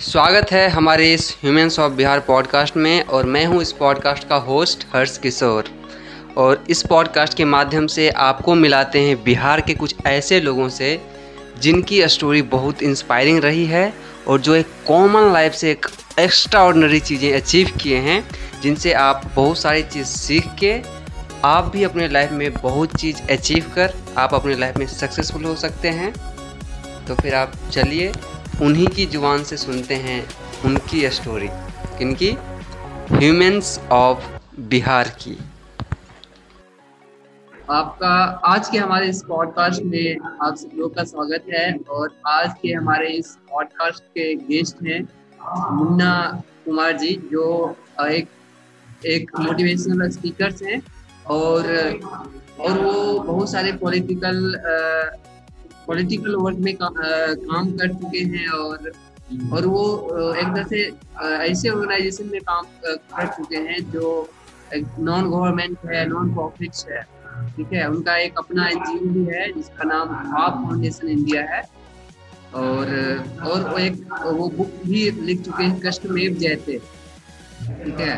स्वागत है हमारे इस ह्यूमंस ऑफ़ बिहार पॉडकास्ट में और मैं हूँ इस पॉडकास्ट का होस्ट हर्ष किशोर। और इस पॉडकास्ट के माध्यम से आपको मिलाते हैं बिहार के कुछ ऐसे लोगों से जिनकी स्टोरी बहुत इंस्पायरिंग रही है और जो एक कॉमन लाइफ से एक एक्स्ट्रा ऑर्डनरी चीज़ें अचीव किए हैं, जिनसे आप बहुत सारी चीज़ सीख के आप भी अपने लाइफ में बहुत चीज़ अचीव कर आप अपने लाइफ में सक्सेसफुल हो सकते हैं। तो फिर आप चलिए उन्हीं की ज़ुबान से सुनते हैं उनकी स्टोरी किनकी ह्यूमंस ऑफ़ बिहार की। आपका, आज के हमारे इस पॉडकास्ट में आप सब लोग का स्वागत है और आज के हमारे इस पॉडकास्ट के गेस्ट हैं मुन्ना कुमार जी, जो एक एक मोटिवेशनल स्पीकर हैं और और वो बहुत सारे पॉलिटिकल पॉलिटिकल वर्क में का, आ, काम कर चुके हैं और और वो एक तरह से ऐसे ऑर्गेनाइजेशन में काम कर चुके हैं जो नॉन गवर्नमेंट है नॉन प्रॉफिट है। ठीक है? उनका एक अपना एनजीओ भी है जिसका नाम खाप फाउंडेशन इंडिया है। और और वो एक वो बुक भी लिख चुके हैं कष्ट में जैसे ठीक है?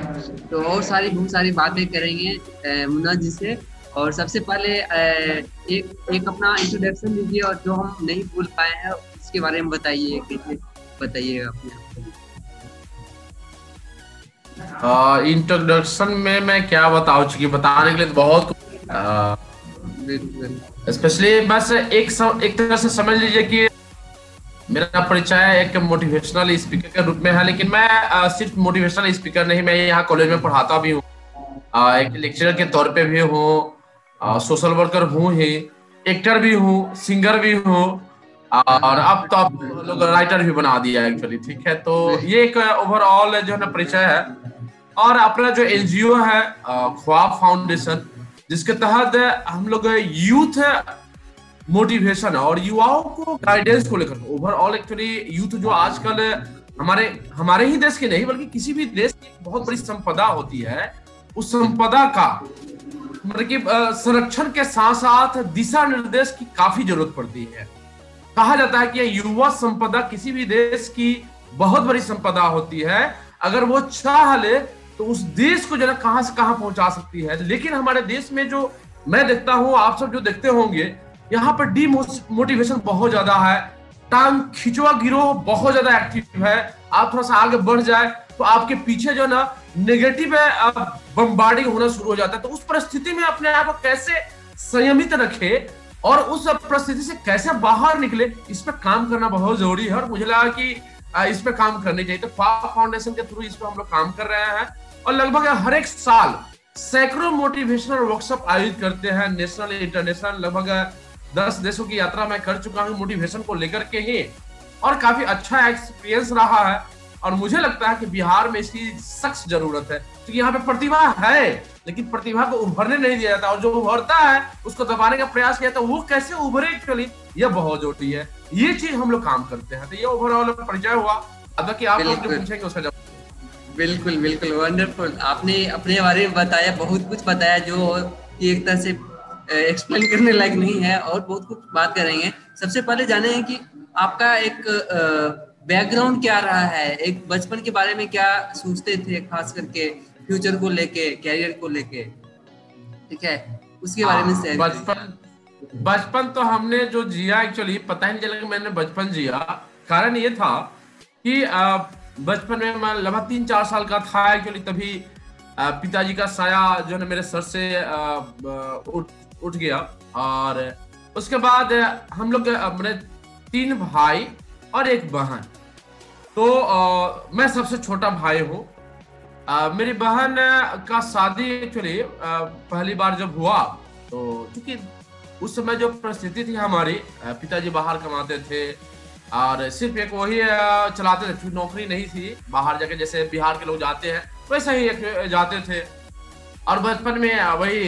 तो और सारी बहुत सारी बातें करेंगे मुन्ना जी से। और सबसे पहले एक एक अपना इंट्रोडक्शन दीजिए और जो हम नहीं भूल पाए हैं उसके बारे में बताइए कैसे बताइए अपने इंट्रोडक्शन में मैं क्या बताऊँ चूँकि बताने के लिए तो बहुत स्पेशली बस एक सम, एक तरह से समझ लीजिए कि मेरा परिचय एक मोटिवेशनल स्पीकर के रूप में है लेकिन मैं आ, सिर्फ़ मोटिवेशनल स्पीकर नहीं मैं यहाँ कॉलेज में पढ़ाता भी हूँ। एक लेक्चरर के तौर पे भी हूँ। सोशल वर्कर हूँ ही एक्टर भी हूँ सिंगर भी हूँ, और अब तो आप लोग राइटर भी बना दिया एक्चुअली ठीक है? तो ये एक ओवरऑल जो है ना परिचय है। और अपना जो एनजीओ है ख्वाब फाउंडेशन जिसके तहत हम लोग यूथ मोटिवेशन और युवाओं को गाइडेंस को लेकर ओवरऑल एक्चुअली यूथ जो आजकल हमारे हमारे ही देश के नहीं, बल्कि किसी भी देश की बहुत बड़ी संपदा होती है, उस संपदा का मतलब कि संरक्षण के साथ साथ दिशा निर्देश की काफ़ी ज़रूरत पड़ती है। कहा जाता है कि युवा संपदा किसी भी देश की बहुत बड़ी संपदा होती है। अगर वो चाह ले तो उस देश को जरा कहाँ से कहाँ पहुँचा सकती है। लेकिन हमारे देश में जो मैं देखता हूँ, आप सब जो देखते होंगे, यहाँ पर डी मोटिवेशन बहुत ज़्यादा है। टांग खिंचवा गिरोह बहुत ज़्यादा एक्टिव है। आप थोड़ा सा आगे बढ़ जाए तो आपके पीछे जो ना नेगेटिव है बम्बार्डिंग होना शुरू हो जाता है। तो उस परिस्थिति में अपने आप को कैसे संयमित रखे और उस परिस्थिति से कैसे बाहर निकले, इस पर काम करना बहुत ज़रूरी है। और मुझे लगा कि इस पे काम करनी चाहिए। तो फाउंडेशन के थ्रू इस पर हम लोग काम कर रहे हैं। और लगभग हर एक साल सैकड़ों मोटिवेशनल वर्कशॉप आयोजित करते हैं नेशनल इंटरनेशनल लगभग दस देशों की यात्रा मैं कर चुका हूँ मोटिवेशन को लेकर के ही। और काफ़ी अच्छा एक्सपीरियंस रहा है। और मुझे लगता है कि बिहार में इसकी सख्त ज़रूरत है क्योंकि तो यहाँ पे प्रतिभा है लेकिन प्रतिभा को उभरने नहीं दिया जाता और जो उभरता है उसको दबाने का प्रयास किया जाता तो वो कैसे उभरे एक्चुअली यह बहुत ज़रूरी है। ये चीज़ हम लोग काम करते हैं तो ये ओवरऑल परिचय हुआ। अब कि आप लोग जो पूछेंगे उसका जवाब। बिल्कुल बिल्कुल वंडरफुल आपने अपने बारे में बताया बहुत कुछ बताया जो एक तरह से एक्सप्लेन करने लायक नहीं है और बहुत कुछ बात करेंगे सबसे पहले जाने हैं कि आपका एक बैकग्राउंड क्या रहा है? एक बचपन के बारे में क्या सोचते थे खास करके फ्यूचर को लेके कैरियर को लेके? ठीक है? उसके बारे में शेयर बचपन बचपन तो हमने जो जिया एक्चुअली पता ही नहीं चला कि मैंने बचपन जिया। कारण ये था कि बचपन में मैं लगभग तीन चार साल का था एक्चुअली तभी पिताजी का साया जो है मेरे सर से उठ उठ गया। और उसके बाद हम लोग अपने तीन भाई और एक बहन। तो आ, मैं सबसे छोटा भाई हूँ। मेरी बहन का शादी एक्चुअली पहली बार जब हुआ तो क्योंकि उस समय जो परिस्थिति थी हमारी पिताजी बाहर कमाते थे और सिर्फ़ एक वही चलाते थे क्योंकि नौकरी नहीं थी बाहर जाके जैसे बिहार के लोग जाते हैं वैसे ही जाते थे। और बचपन में वही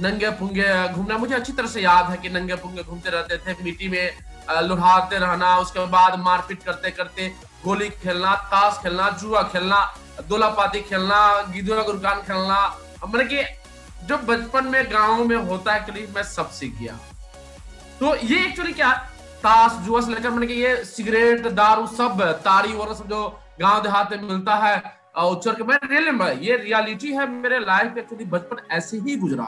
नंगे पुंगे घूमना मुझे अच्छी तरह से याद है कि नंगे पुंगे घूमते रहते थे मिट्टी में लुढ़ाते रहना, उसके बाद मारपीट करते करते गोली खेलना, ताश खेलना, जुआ खेलना दोला पाती खेलना, गिदुआ गुरकान खेलना। मतलब कि जो बचपन में गाँव में होता है मैं सब सीख गया। तो ये एक्चुअली क्या ताश, जुआ से लेकर मैंने कि ये सिगरेट, दारू, सब तारी वगैरह सब जो गाँव देहात में मिलता है उच्चर के मैं रियल ये रियलिटी है मेरे लाइफ एक्चुअली बचपन ऐसे ही गुजरा।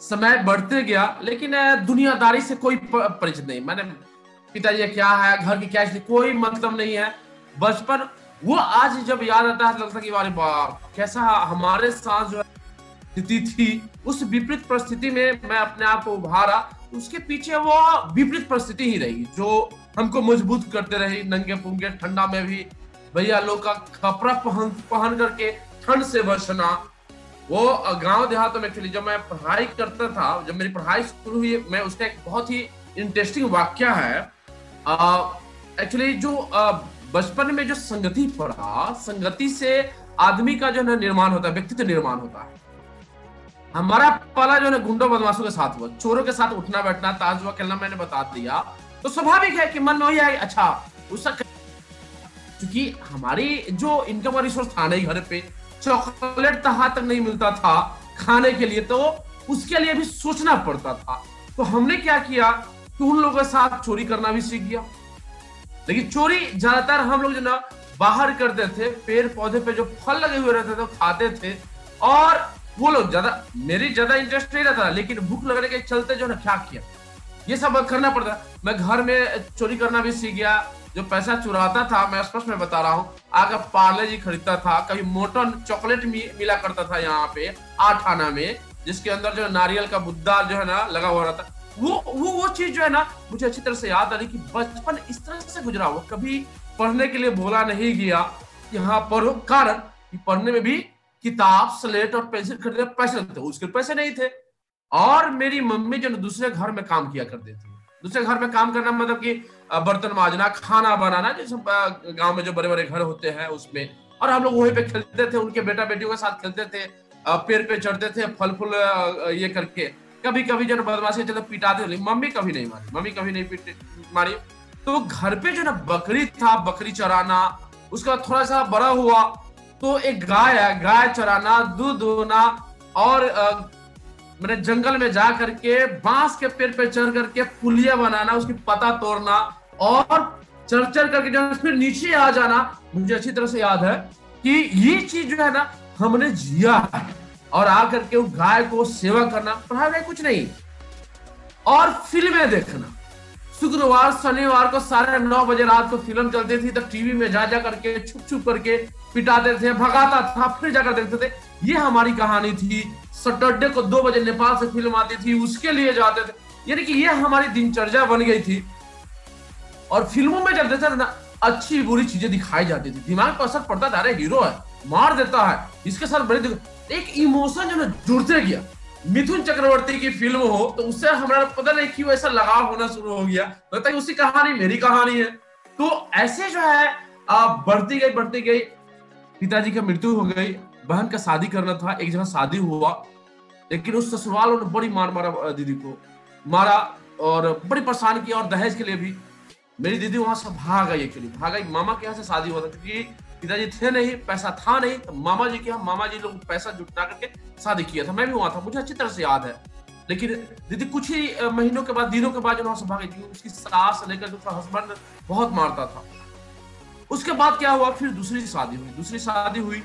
समय बढ़ते गया, लेकिन दुनियादारी से कोई परिचित नहीं। मैंने पिताजी क्या है, घर की क्या कोई मतलब नहीं है। बचपन वो आज जब याद आता है लगता कि वारे बाप, कैसा हमारे साथ जो स्थिति थी, उस विपरीत परिस्थिति में मैं अपने आप को उभारा, उसके पीछे वो विपरीत परिस्थिति ही रही, जो हमको मज़बूत करते रही, नंगे पुंगे, ठंडा में भी, भैया लोग का कपड़ा पहन पहन करके ठंड से बचना वो गाँव देहातों में एक्चुअली जब मैं पढ़ाई करता था, जब मेरी पढ़ाई शुरू हुई, मैं उसका एक बहुत ही इंटरेस्टिंग वाक्य है। एक्चुअली जो बचपन में जो संगति पढ़ा, संगति से आदमी का जो है निर्माण होता है, व्यक्तित्व निर्माण होता है। हमारा पहला जो है गुंडो बदमाशों के साथ हुआ, चोरों के साथ उठना बैठना, ताज हुआ, खेलना मैंने बता दिया। तो स्वाभाविक है कि मन में वही आए अच्छा उसका क्योंकि हमारी जो इनकम का रिसोर्स था नहीं घर पे चॉकलेट तहा तक नहीं मिलता था खाने के लिए तो उसके लिए भी सोचना पड़ता था। तो हमने क्या किया कि उन लोगों के साथ चोरी करना भी सीख गया। लेकिन चोरी ज़्यादातर हम लोग जो ना, बाहर करते थे पेड़ पौधे पे जो फल लगे हुए रहते थे खाते थे। और वो लोग ज़्यादा, मेरी ज़्यादा इंटरेस्ट नहीं रहता लेकिन भूख लगने के चलते जो ना, क्या किया? ये सब करना पड़ता मैं घर में चोरी करना भी सीख गया जो पैसा चुराता था, मैं स्पष्ट में बता रहा हूँ, आगे पार्ले जी खरीदता था, कभी मोटन चॉकलेट मिला करता था यहाँ पे, आठ आना में, जिसके अंदर जो नारियल का बुद्धा जो है ना, लगा हुआ रहता। वो वो वो चीज़ जो है ना, मुझे अच्छी तरह से याद आ रही कि बचपन इस तरह से गुजरा हुआ, कभी पढ़ने के लिए बोला नहीं गया, यहाँ पर कारण पढ़ने में भी किताब, स्लेट और पेंसिल खरीदने पैसे लगते उसके पैसे नहीं थे। और मेरी मम्मी जो दूसरे घर में काम किया करती थी। दूसरे घर में काम करना मतलब कि बर्तन माजना, खाना बनाना, जैसे गाँव में जो बड़े बड़े घर होते हैं, उसमें। और हम लोग वहीं पे खेलते थे, उनके बेटा बेटियों के साथ खेलते थे पेड़ पे चढ़ते थे फल फूल ये करके। कभी कभी जो बदमाशी चलो पिटाते मम्मी कभी नहीं मारी, मम्मी कभी नहीं पीट, मारी। तो घर पे जो ना बकरी था, बकरी चराना, उसका थोड़ा सा बड़ा हुआ तो एक गाय है, गाय चराना, दूध धोना, और मैंने जंगल में जा करके बाँस के पेड़ पे चढ़ करके पुलिया बनाना, उसकी पता तोड़ना और चढ़ करके जब फिर नीचे आ जाना मुझे अच्छी तरह से याद है कि ये चीज़ जो है ना, हमने जिया है। और आकर के उस गाय को सेवा करना पढ़ाई कुछ नहीं। और फ़िल्में देखना। शुक्रवार, शनिवार को साढ़े नौ बजे रात को फ़िल्म चलती थी तो टीवी में जा जा करके, छुप छुप करके पिटाते थे, भगाता था, फिर जाकर देखते थे। ये हमारी कहानी थी। सैटरडे को दो बजे नेपाल से फ़िल्म आती थी, उसके लिए जाते थे। यानी कि ये हमारी दिनचर्या बन गई थी। और फ़िल्मों में देखते थे ना अच्छी बुरी चीज़ें दिखाई जाती थी, दिमाग पर असर पड़ता था, अरे हीरो है, मार देता है, इसके साथ बड़ी एक इमोशन जो ना जुड़ते गया। मिथुन चक्रवर्ती की फ़िल्म हो तो उससे हमारा पता नहीं क्यों ऐसा लगाव होना शुरू हो गया। लगता है उसी कहानी, मेरी कहानी है। तो ऐसे जो है बढ़ती गई बढ़ती गई, पिताजी की मृत्यु हो गई, बहन का शादी करना था, एक जगह शादी हुआ, लेकिन उस ससुराल ने बड़ी मार मारा, दीदी को मारा और बड़ी परेशान किया और दहेज के लिए भी। मेरी दीदी वहाँ से भाग गई एक्चुअली भाग गई मामा के यहाँ से शादी हुआ था क्योंकि पिताजी थे नहीं, पैसा था नहीं तो मामा जी के यहाँ, मामा जी लोग पैसा जुटा करके शादी किया था। मैं भी वहाँ था, मुझे अच्छी तरह से याद है। लेकिन दीदी कुछ ही महीनों के बाद, दिनों के बाद वहाँ से भाग उसकी सास लेकर उसका हस्बैंड बहुत मारता था। उसके बाद क्या हुआ, फिर दूसरी शादी हुई। दूसरी शादी हुई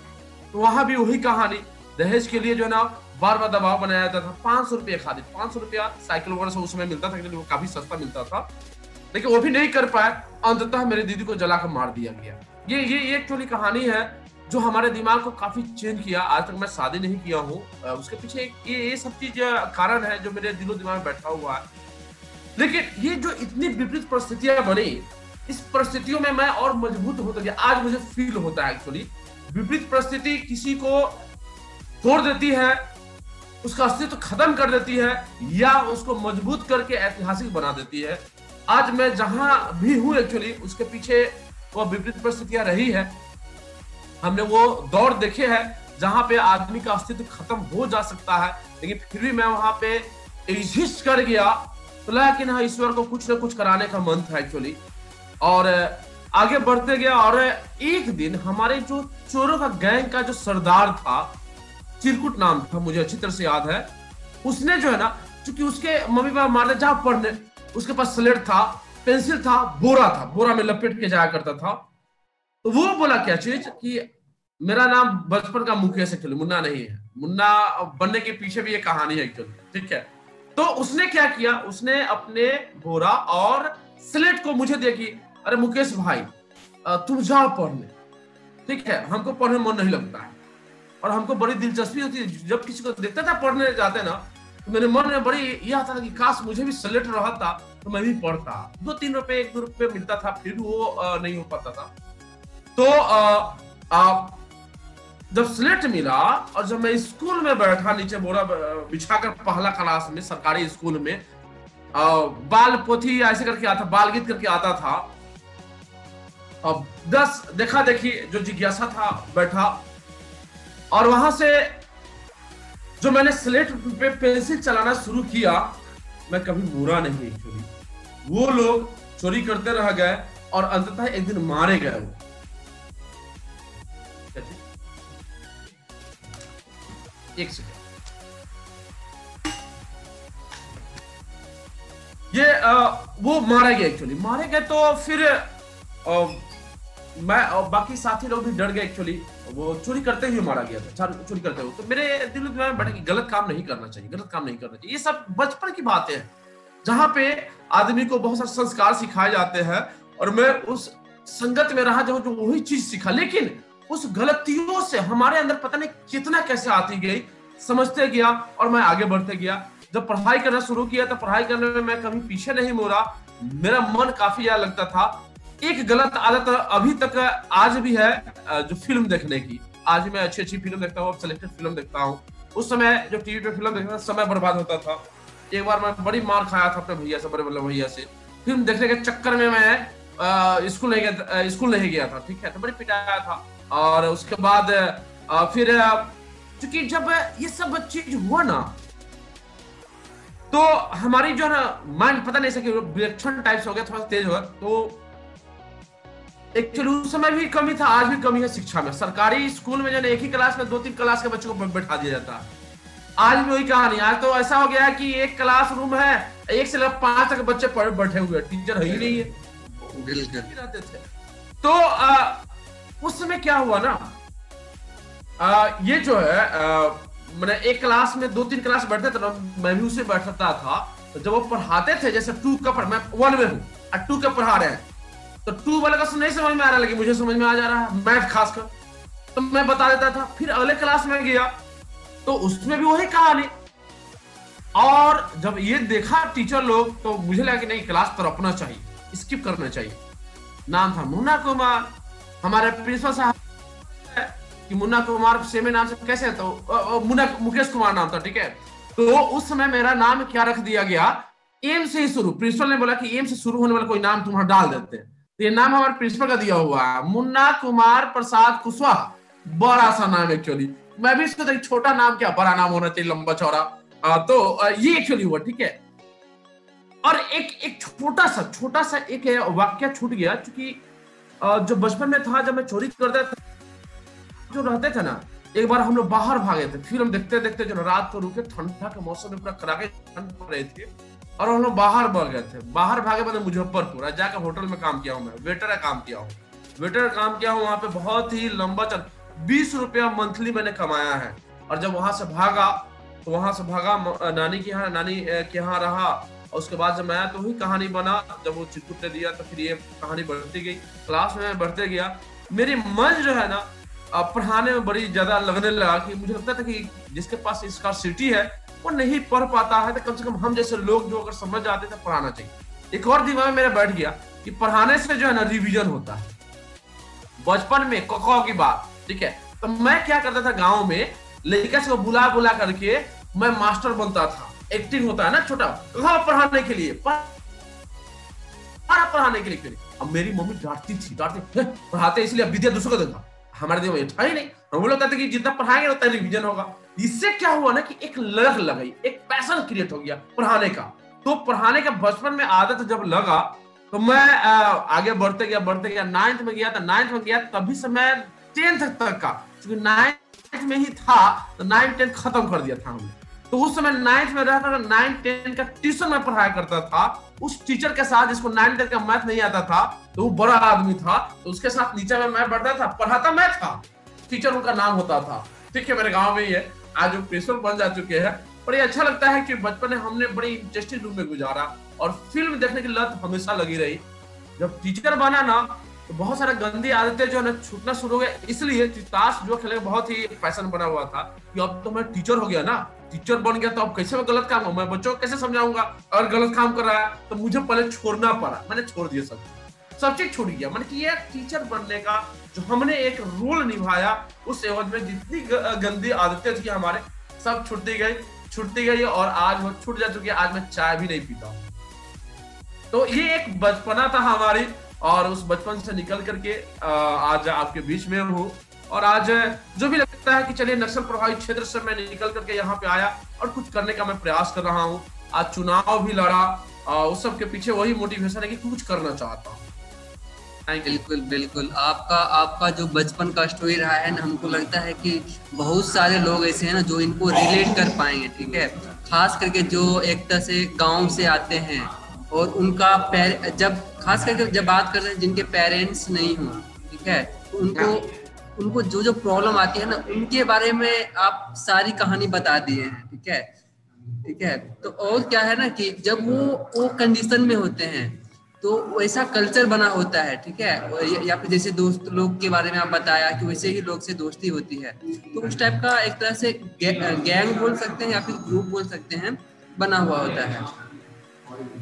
तो वहाँ भी वही कहानी। दहेज के लिए जो है ना बार बार दबाव बनाया जाता था। पाँच सौ रुपया खादी पाँच सौ रुपया साइकिल वगैरह से उस समय मिलता था वो काफ़ी सस्ता मिलता था। लेकिन वो भी नहीं कर पाए। अंततः मेरी दीदी को जलाकर मार दिया गया। ये ये एक थोड़ी कहानी है जो हमारे दिमाग को काफ़ी चेंज किया। आज तक मैं शादी नहीं किया हूँ। उसके पीछे ये ये सब चीज़ कारण है जो मेरे दिलो दिमाग में बैठा हुआ है। लेकिन ये जो इतनी विपरीत परिस्थितियाँ बनी, इस परिस्थितियों में मैं और मज़बूत होता गया। आज मुझे फील होता है एक्चुअली विपरीत परिस्थिति किसी को तोड़ देती है, उसका अस्तित्व खत्म कर देती है, या उसको मज़बूत करके ऐतिहासिक बना देती है। आज मैं जहाँ भी हूँ एक्चुअली उसके पीछे वो विपरीत परिस्थितियाँ रही है। हमने वो दौर देखे हैं जहाँ पे आदमी का अस्तित्व खत्म हो जा सकता है, लेकिन फिर भी मैं वहाँ पे एग्जिस्ट कर गया। तो लेकिन हाँ ईश्वर को कुछ ना कुछ कराने का मन था एक्चुअली और आगे बढ़ते गया, और एक दिन हमारे जो चोरों का गैंग का जो सरदार था, चिरकुट नाम था, मुझे अच्छी तरह से याद है, उसने जो है ना, चूँकि उसके मम्मी पापा मारने जा पढ़ने उसके पास स्लेट था, पेंसिल था, बोरा था, बोरा में लपेट के जाया करता था। तो वो बोला क्या चीज़ कि मेरा नाम बचपन का मुकेश एक्चुअली मुन्ना नहीं है। मुन्ना बनने के पीछे भी एक कहानी है एक्चुअली, ठीक है? तो उसने क्या किया, उसने अपने बोरा और स्लेट को मुझे कि अरे मुकेश भाई तुम जाओ पढ़ने, ठीक है? हमको पढ़ने मन नहीं लगता है। और हमको बड़ी दिलचस्पी होती है, जब किसी को देखता था, पढ़ने जाते ना मेरे मन में बड़ी यह आता था कि काश मुझे भी सलेट रहा था तो मैं भी पढ़ता। दो तीन रुपए एक दो रुपए मिलता था फिर वो नहीं हो पाता था। तो आ, आ, जब स्लेट मिला और जब मैं स्कूल में बैठा नीचे बोरा बिछाकर पहला क्लास में सरकारी स्कूल में आ, बाल पोथी ऐसे करके आता बाल गीत करके आता था। अब दस देखा देखी जो जिज्ञासा था बैठा। और वहाँ से जो मैंने स्लेट पे पेंसिल चलाना शुरू किया मैं कभी बुरा नहीं एक्चुअली वो लोग चोरी करते रह गए और अंततः एक दिन मारे गए वो। एक सेकेंड ये आ, वो मारे गए एक्चुअली मारे गए तो फिर आ, मैं और बाकी साथी लोग भी डर गए एक्चुअली वो चोरी करते हुए मारा गया था। चोरी करते हुए तो मेरे दिल में बैठा कि गलत काम नहीं करना चाहिए, गलत काम नहीं करना चाहिए। ये सब बचपन की बातें हैं, जहाँ पे आदमी को बहुत सारे संस्कार सिखाए जाते हैं और मैं उस संगत में रहा जब जो वही चीज़ सीखा। लेकिन उस गलतियों से हमारे अंदर पता नहीं कितना कैसे आती गई, समझते गया और मैं आगे बढ़ते गया। जब पढ़ाई करना शुरू किया तो पढ़ाई करने में मैं कभी पीछे नहीं मोड़ा। मेरा मन काफ़ी ज़्यादा लगता था एक गलत आदत अभी तक आज भी है जो फ़िल्म देखने की। आज मैं अच्छी अच्छी फ़िल्म देखता हूँ सिलेक्टेड फ़िल्म देखता हूँ। उस समय जो टीवी पे फ़िल्म देखता था समय बर्बाद होता था, एक बार मैं बड़ी मार खाया था अपने भैया से, बड़े बल्लभ भैया से। फ़िल्म देखने के चक्कर में मैं स्कूल नहीं गया स्कूल नहीं गया था, ठीक है? तो बड़ी पिटाया था। और उसके बाद फिर चूँकि जब ये सब चीज़ हुआ ना तो हमारी जो है ना माइंड पता नहीं सके रिएक्शन टाइप्स हो गया थोड़ा तेज हो गया तो एक्चुअली उस समय भी कमी था आज भी कमी है शिक्षा में। सरकारी स्कूल में जो एक ही क्लास में दो तीन क्लास के बच्चों को बैठा दिया जाता। है आज भी वही कहानी आज तो ऐसा हो गया है कि एक क्लास रूम है एक से लेकर पाँच तक बच्चे पढ़ बैठे हुए टीचर है ही नहीं है। रहते थे। तो आ, उस समय क्या हुआ ना आ, ये जो है मैंने एक क्लास में दो तीन क्लास बैठते थे ना मैं भी उसे बैठता था। जब वो पढ़ाते थे जैसे टू का पढ़ मैं वन में हूँ टू का पढ़ा रहे हैं। तो टू वाले का नहीं समझ में आ रहा लेकिन मुझे समझ में आ जा रहा है मैथ खासकर। तो मैं बता देता था, फिर अगले क्लास में गया तो उसमें भी वही कहानी। और जब ये देखा टीचर लोग तो मुझे लगा कि नहीं क्लास तो रखना चाहिए स्किप करना चाहिए। नाम था मुन्ना कुमार, हमारे प्रिंसिपल साहब कि मुन्ना कुमार सेमे नाम से कैसे है तो मुन्ना, मुकेश कुमार नाम था, ठीक है? तो उस समय मेरा नाम क्या रख दिया गया? एम से ही शुरू। प्रिंसिपल ने बोला कि एम से शुरू होने वाला कोई नाम तुम्हारा डाल देते हैं। ये नाम हमारे प्रिंसिपल का दिया हुआ है। मुन्ना कुमार प्रसाद कुशवाहा। बड़ा सा नाम एक्चुअली मैं भी सोचा छोटा नाम क्या? बड़ा नाम होना चाहिए, लंबा चौड़ा। तो ये एक्चुअली हुआ, ठीक है? और एक एक छोटा सा छोटा सा एक वाक्य छूट गया क्योंकि जो बचपन में था, जब मैं चोरी करता था, जो रहते थे ना, एक बार हम लोग बाहर भागे थे फ़िल्म देखते देखते जो रात को रुके, ठंडा के मौसम में पूरा कड़ाके ठंड पड़ रही थी और हम लोग बाहर बढ़ गए थे। बाहर भागे मैंने मुजफ्फरपुर जाकर होटल में काम किया हूँ मैं, वेटर का काम किया हूँ। वेटर का काम किया हूँ, वहाँ पे बहुत ही लंबा चल, बीस रुपया मंथली मैंने कमाया है। और जब वहाँ से भागा तो वहाँ से भागा नानी के यहाँ, नानी के यहाँ रहा, और उसके बाद जब मैं आया तो वही कहानी बना, जब वो चित्रकूट ने दिया तो फिर ये कहानी बढ़ती गई। क्लास में बढ़ते गया। मेरी मन जो है ना पढ़ाने में बड़ी ज़्यादा लगने लगा कि मुझे लगता था कि जिसके पास स्कार सिटी है वो नहीं पढ़ पाता है तो कम से कम हम जैसे लोग जो अगर समझ जाते तो पढ़ाना चाहिए। एक और दिमाग में मेरा बैठ गया कि पढ़ाने से जो है ना रिविजन होता है। बचपन में कखो की बात, ठीक है? तो मैं क्या करता था गाँव में, लड़का से बुला बुला करके मैं मास्टर बनता था। एक्टिंग होता है ना छोटा पढ़ाने के लिए? पढ़ाने के लिए। अब मेरी मम्मी डांटती थी, डांटती पढ़ाते इसलिए विद्या दूसरों को देगा हमारे दिमाग में नहीं हम लोग कहते कि जितना पढ़ाएँगे उतना रिविजन होगा। इससे क्या हुआ ना कि एक लग लगाई एक पैसन क्रिएट हो गया पढ़ाने का। तो पढ़ाने का बचपन में आदत जब लगा तो मैं आगे बढ़ते गया बढ़ते गया नाइन्थ में गया था नाइन्थ में गया, तभी से मैं टेंथ तक का क्योंकि नाइन्थ में ही था तो नाइन्थ टेंथ खत्म कर दिया था हमने। तो उस समय नाइन्थ में रहकर नाइन टेन का ट्यूशन में पढ़ाया करता था। उस टीचर के साथ जिसको नाइन टेन का मैथ नहीं आता था तो वो बड़ा आदमी था तो उसके साथ नीचे में मैं बढ़ता था, पढ़ाता मैं था। टीचर उनका नाम होता था। ठीक है मेरे गाँव में ही है आज वो प्रिंसिपल बन जा चुके हैं, बड़ी अच्छा लगता है कि बचपन में हमने बड़ी इंटरेस्टिंग रूप में गुजारा और फ़िल्म देखने की लत हमेशा लगी रही। जब टीचर बना ना तो बहुत सारे गंदी आदतें जो है ना छूटना शुरू हो गया। इसलिए ताश जो खेले, बहुत ही पैसन बना हुआ था कि अब तो मैं टीचर हो गया ना। टीचर बन गया तो अब कैसे मैं गलत काम मैं बच्चों को कैसे समझाऊँगा? अगर गलत काम कर रहा है तो मुझे पहले छोड़ना पड़ा। मैंने छोड़ दिया सब। सब चीज़ छूट गया। मैंने कि ये टीचर बनने का जो हमने एक रोल निभाया, उस एवज में जितनी गंदी आदतें थी हमारे, सब छुटती गई छुटती गई और आज वो छूट जा चुकी है। आज मैं चाय भी नहीं पीता। तो ये एक बचपना था हमारी और उस बचपन से निकल करके आज आपके बीच में हूँ। और आज जो भी लगता है कि चलिए नक्सल प्रभावित क्षेत्र से मैं निकल करके यहाँ पे आया और कुछ करने का मैं प्रयास कर रहा हूँ। आज चुनाव भी लड़ा उस सब के पीछे वही मोटिवेशन है कि कुछ करना चाहता हूँ। बिल्कुल बिल्कुल। आपका आपका जो बचपन का स्टोरी रहा है ना हमको लगता है कि बहुत सारे लोग ऐसे हैं ना जो इनको रिलेट कर पाएँगे ठीक है? खास करके जो एक तरह से गाँव से आते हैं और उनका पैर जब खास करके जब बात करते हैं जिनके पेरेंट्स नहीं हो ठीक है? तो उनको हाँ। उनको जो जो प्रॉब्लम आती है ना, उनके बारे में आप सारी कहानी बता दिए हैं, ठीक है? ठीक है? तो और क्या है ना कि जब वो वो कंडीशन में होते हैं तो वैसा कल्चर बना होता है, ठीक है? या फिर जैसे दोस्त लोग के बारे में आप बताया कि वैसे ही लोग से दोस्ती होती है तो उस टाइप का एक तरह से गैंग बोल सकते हैं या फिर ग्रुप बोल सकते हैं, बना हुआ होता है।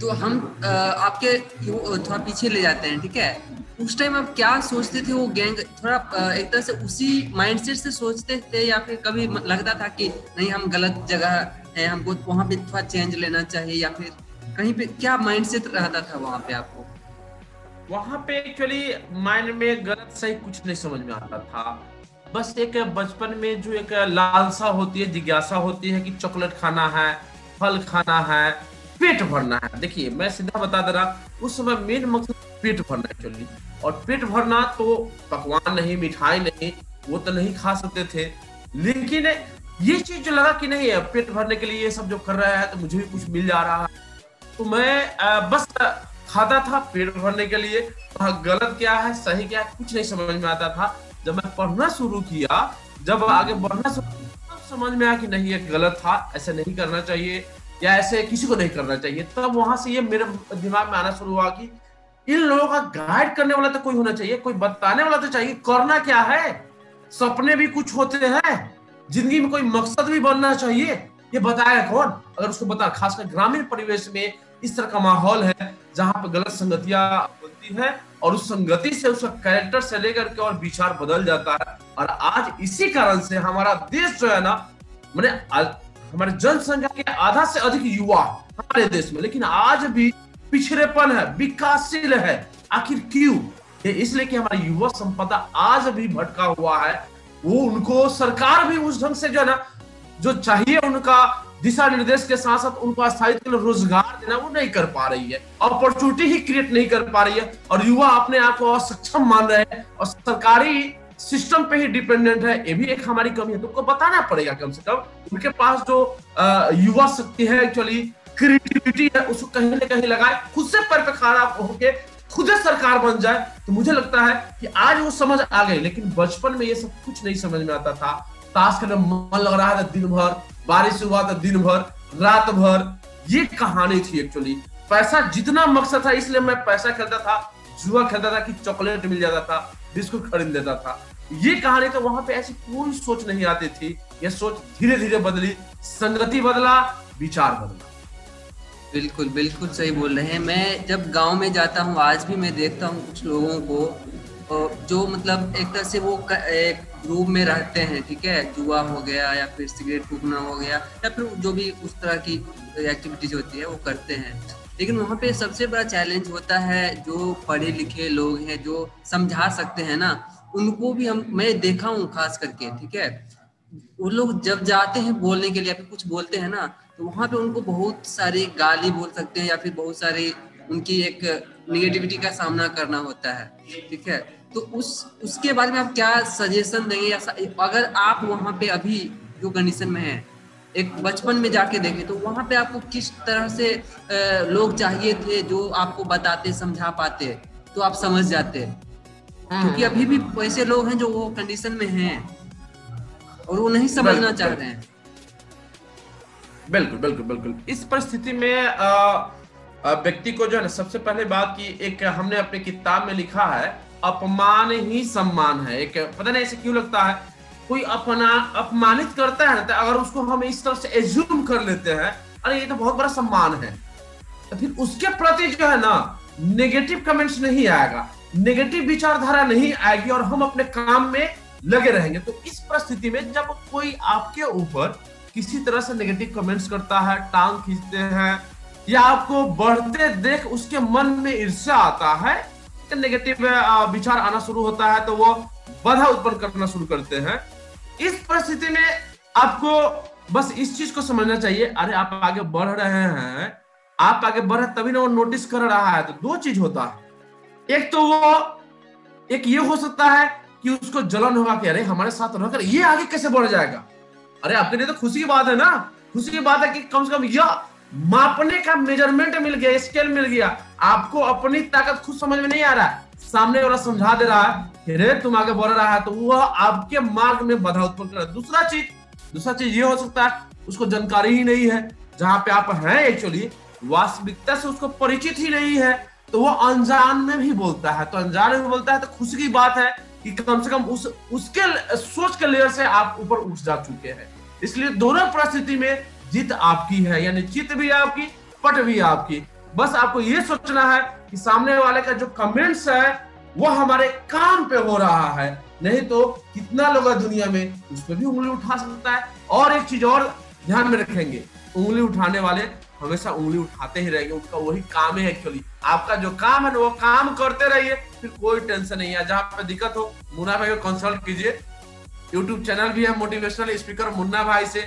तो हम आपके थोड़ा पीछे ले जाते हैं, ठीक है? उस टाइम आप क्या सोचते थे वो गैंग थोड़ा एक तरह से उसी माइंडसेट से सोचते थे या फिर कभी लगता था कि नहीं, हम गलत जगह है, हमको वहाँ पे थोड़ा चेंज लेना चाहिए या फिर कहीं पे, क्या माइंडसेट रहता था वहाँ पे आपको? वहाँ पे एक्चुअली माइंड में गलत सही कुछ नहीं समझ में आता था। बस एक बचपन में जो एक लालसा होती है, जिज्ञासा होती है कि चॉकलेट खाना है, फल खाना है पेट भरना है। देखिए, मैं सीधा बता दे रहा, उस समय मेन मकसद पेट भरना एक्चुअली और पेट भरना तो पकवान नहीं, मिठाई नहीं, वो तो नहीं खा सकते थे। लेकिन ये चीज़ जो लगा कि नहीं है पेट भरने के लिए ये सब जो कर रहा है तो मुझे भी कुछ मिल जा रहा है। तो मैं बस खाता था पेट भरने के लिए। गलत क्या है, सही क्या है, कुछ नहीं समझ में आता था। जब मैं पढ़ना शुरू किया, जब आगे बढ़ना शुरू समझ में आया कि नहीं, ये गलत था, ऐसे नहीं करना चाहिए। या ऐसे किसी को नहीं करना चाहिए। तब वहाँ से ये मेरे दिमाग में आना शुरू हुआ कि इन लोगों का गाइड करने वाला तो कोई होना चाहिए, कोई बताने वाला तो चाहिए, करना क्या है? सपने भी कुछ होते हैं, ज़िंदगी में कोई मकसद भी बनना चाहिए। ये बताया कौन? अगर उसको बता, खासकर ग्रामीण परिवेश में इस तरह का माहौल है, जहाँ पर गलत संगतियाँ बनती है और उस संगति से उसका कैरेक्टर से लेकर के और विचार बदल जाता है। और आज इसी कारण से हमारा देश जो है ना, मैंने हमारे जनसंख्या के आधा से अधिक युवा हमारे देश में, लेकिन आज भी पिछड़ेपन है, विकासशील है। आखिर क्यों? ये इसलिए कि हमारी युवा संपदा आज भी भटका हुआ है। वो उनको सरकार भी उस ढंग से जो है ना, जो चाहिए उनका दिशा निर्देश के साथ साथ उनको स्थायित्व के लिए रोज़गार देना, वो नहीं कर पा रही है। अपॉर्चुनिटी ही क्रिएट नहीं कर पा रही है। और युवा अपने आप को असक्षम मान रहे हैं और सरकारी सिस्टम पे ही डिपेंडेंट है, ये भी एक हमारी कमी है। तुमको बताना पड़ेगा कम से कम, उनके पास जो युवा शक्ति है एक्चुअली क्रिएटिविटी है, उसको कहीं ना कहीं लगाए, खुद से पर खड़ा होके खुद सरकार बन जाए तो मुझे लगता है कि आज वो समझ आ गई लेकिन बचपन में ये सब कुछ नहीं समझ में आता था। ताश खेलने मन लग रहा था दिन भर बारिश हुआ था दिन भर रात भर ये कहानी थी एक्चुअली पैसा जितना मकसद था, इसलिए मैं पैसा खेलता था, जुआ खेलता था कि चॉकलेट मिल जाता था, बिस्कुट खरीद लेता था। ये कहानी तो वहाँ पे ऐसी कोई सोच नहीं आती थी। ये सोच धीरे धीरे बदली, संगति बदला, विचार बदला। बिल्कुल बिल्कुल सही बोल रहे हैं। मैं जब गाँव में जाता हूँ, आज भी मैं देखता हूँ कुछ लोगों को जो मतलब एक तरह से वो एक ग्रुप में रहते हैं, ठीक है? जुआ हो गया या फिर सिगरेट फूकना हो गया या फिर जो भी उस तरह की एक्टिविटीज़ होती है, वो करते हैं। लेकिन वहाँ पे सबसे बड़ा चैलेंज होता है जो पढ़े लिखे लोग हैं, जो समझा सकते हैं ना उनको भी हम, मैं देखा हूँ खास करके, ठीक है? वो लोग जब जाते हैं बोलने के लिए कुछ बोलते हैं ना तो वहाँ पे उनको बहुत सारी गाली बोल सकते हैं या फिर बहुत सारी उनकी एक निगेटिविटी का सामना करना होता है, ठीक है? तो उस, उसके बारे में आप क्या सजेशन देंगे या अगर आप वहाँ पे अभी जो कंडीशन में है, एक बचपन में जाके देखें तो वहाँ पे आपको किस तरह से लोग चाहिए थे, जो आपको बताते, समझा पाते तो आप समझ जाते? क्योंकि अभी भी ऐसे लोग हैं जो वो कंडीशन में हैं और वो नहीं समझना चाह रहे हैं। बिल्कुल बिल्कुल बिल्कुल। इस परिस्थिति में व्यक्ति को जो है ना सबसे पहले बात की एक हमने अपने किताब में लिखा है अपमान ही सम्मान है। एक पता नहीं ऐसे क्यों लगता है? कोई अपना अपमानित करता है तो अगर उसको हम इस तरह से एज्यूम कर लेते हैं अरे ये तो बहुत बड़ा सम्मान है। तो फिर उसके प्रति जो है ना नेगेटिव कमेंट्स नहीं आएगा। नेगेटिव विचारधारा नहीं आएगी और हम अपने काम में लगे रहेंगे। तो इस परिस्थिति में जब कोई आपके ऊपर किसी तरह से नेगेटिव कमेंट्स करता है, टांग खींचते हैं, या आपको बढ़ते देख उसके मन में ईर्ष्या आता है नेगेटिव विचार आना शुरू होता है तो वो बाधा उत्पन्न करना शुरू करते हैं। इस परिस्थिति में आपको बस इस चीज़ को समझना चाहिए, अरे आप आगे बढ़ रहे हैं, आप आगे बढ़ रहे तभी ना वो नोटिस कर रहा है। तो दो चीज़ होता है। एक तो वो, एक ये हो सकता है कि उसको जलन होगा कि अरे हमारे साथ रहकर ये आगे कैसे बढ़ जाएगा? अरे आपके लिए तो खुशी की बात है ना? खुशी की बात है कि कम से कम यह मापने का मेज़रमेंट मिल गया स्केल मिल गया। आपको अपनी ताकत खुद समझ में नहीं आ रहा है। सामने वाला समझा दे रहा है रे, तुम आगे बढ़ रहा है तो वह आपके मार्ग में बाधा उत्पन्न कर रहा है। दूसरा चीज़ दूसरा चीज़ ये हो सकता है, उसको जानकारी ही नहीं है। जहाँ पे आप हैं एक्चुअली वास्तविकता से उसको परिचित ही नहीं है। तो वो अनजान में भी बोलता है। तो अनजान में बोलता है तो खुशी की बात है कि कम से कम उस, उसके सोच के लेयर से आप ऊपर उठ जा चुके हैं। इसलिए दोनों परिस्थिति में जीत आपकी है, यानी चित भी आपकी, पट भी आपकी। बस आपको ये सोचना है कि सामने वाले का जो कमेंट्स है, वो हमारे काम पे हो रहा है। नहीं तो कितना लोग है दुनिया में उस पर भी उंगली उठा सकता है। और एक चीज़ और ध्यान में रखेंगे, उंगली उठाने वाले हमेशा उंगली उठाते ही रहेंगे उनका वही काम है एक्चुअली आपका जो काम है वो काम करते रहिए फिर कोई टेंशन नहीं है। जहाँ पे दिक्कत हो मुन्ना भाई को कंसल्ट कीजिए। यूट्यूब चैनल भी है मोटिवेशनल स्पीकर मुन्ना भाई से।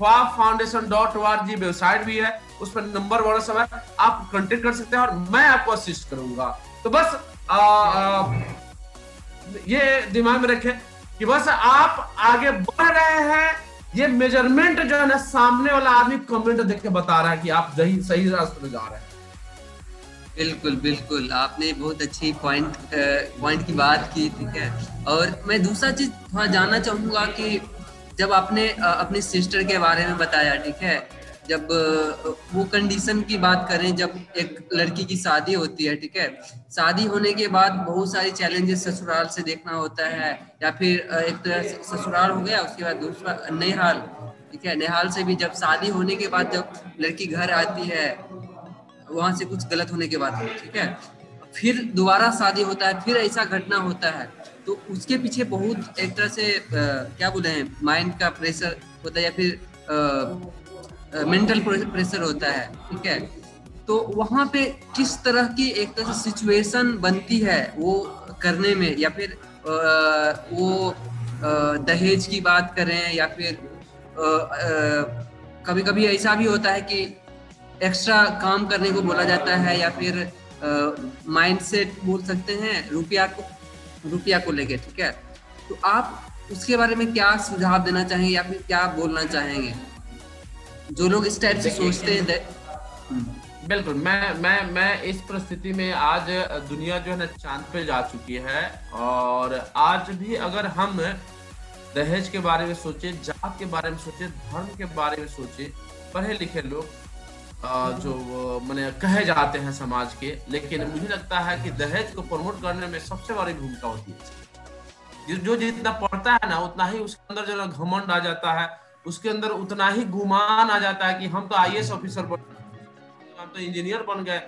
Foundation dot R G website भी है उस पर नंबर वाला सब है। आप कंटेक्ट कर सकते हैं और मैं आपको असिस्ट करूँगा। तो बस आ, आ, ये दिमाग में रखें कि बस आप आगे बढ़ रहे हैं ये मेज़रमेंट जो है ना, सामने वाला आदमी कमेंट देख के बता रहा है कि आप सही सही रास्ते में जा रहे हैं। बिल्कुल बिल्कुल। आपने बहुत अच्छी पॉइंट पॉइंट की बात की, ठीक है। और मैं दूसरा चीज़ थोड़ा जानना चाहूँगा कि जब आपने अपनी सिस्टर के बारे में बताया, ठीक है जब वो कंडीशन की बात करें जब एक लड़की की शादी होती है ठीक है? शादी होने के बाद बहुत सारी चैलेंजेस ससुराल से देखना होता है या फिर एक तरह से ससुराल हो गया उसके बाद दूसरा नेहाल ठीक है? नेहाल से भी जब शादी होने के बाद जब लड़की घर आती है वहाँ से कुछ गलत होने के बाद ठीक है? फिर दोबारा शादी होता है फिर ऐसा घटना होता है तो उसके पीछे बहुत एक तरह से आ, क्या बोले हैं माइंड का प्रेशर होता है या फिर आ, मेंटल प्रेशर होता है ठीक है? तो वहाँ पे किस तरह की एक तरह से सिचुएशन बनती है वो करने में? या फिर आ, वो आ, दहेज की बात करें या फिर कभी कभी ऐसा भी होता है कि एक्स्ट्रा काम करने को बोला जाता है या फिर माइंड सेट बोल सकते हैं रुपया को रुपया को लेके ठीक है? तो आप उसके बारे में क्या सुझाव देना चाहेंगे या फिर क्या बोलना चाहेंगे? जो लोग इस टाइप से सोचते हैं बिल्कुल मैं मैं मैं इस परिस्थिति में आज दुनिया जो है ना चाँद पे जा चुकी है और आज भी अगर हम दहेज के बारे में सोचे जात के बारे में सोचे धर्म के बारे में सोचे पढ़े लिखे लोग जो मैंने कहे जाते हैं समाज के लेकिन मुझे लगता है कि दहेज को प्रमोट करने में सबसे बड़ी भूमिका होती है। जो जितना पढ़ता है ना उतना ही उसके अंदर जो घमंड आ जाता है उसके अंदर उतना ही गुमान आ जाता है कि हम तो आई ऑफिसर बन हम तो इंजीनियर बन गए।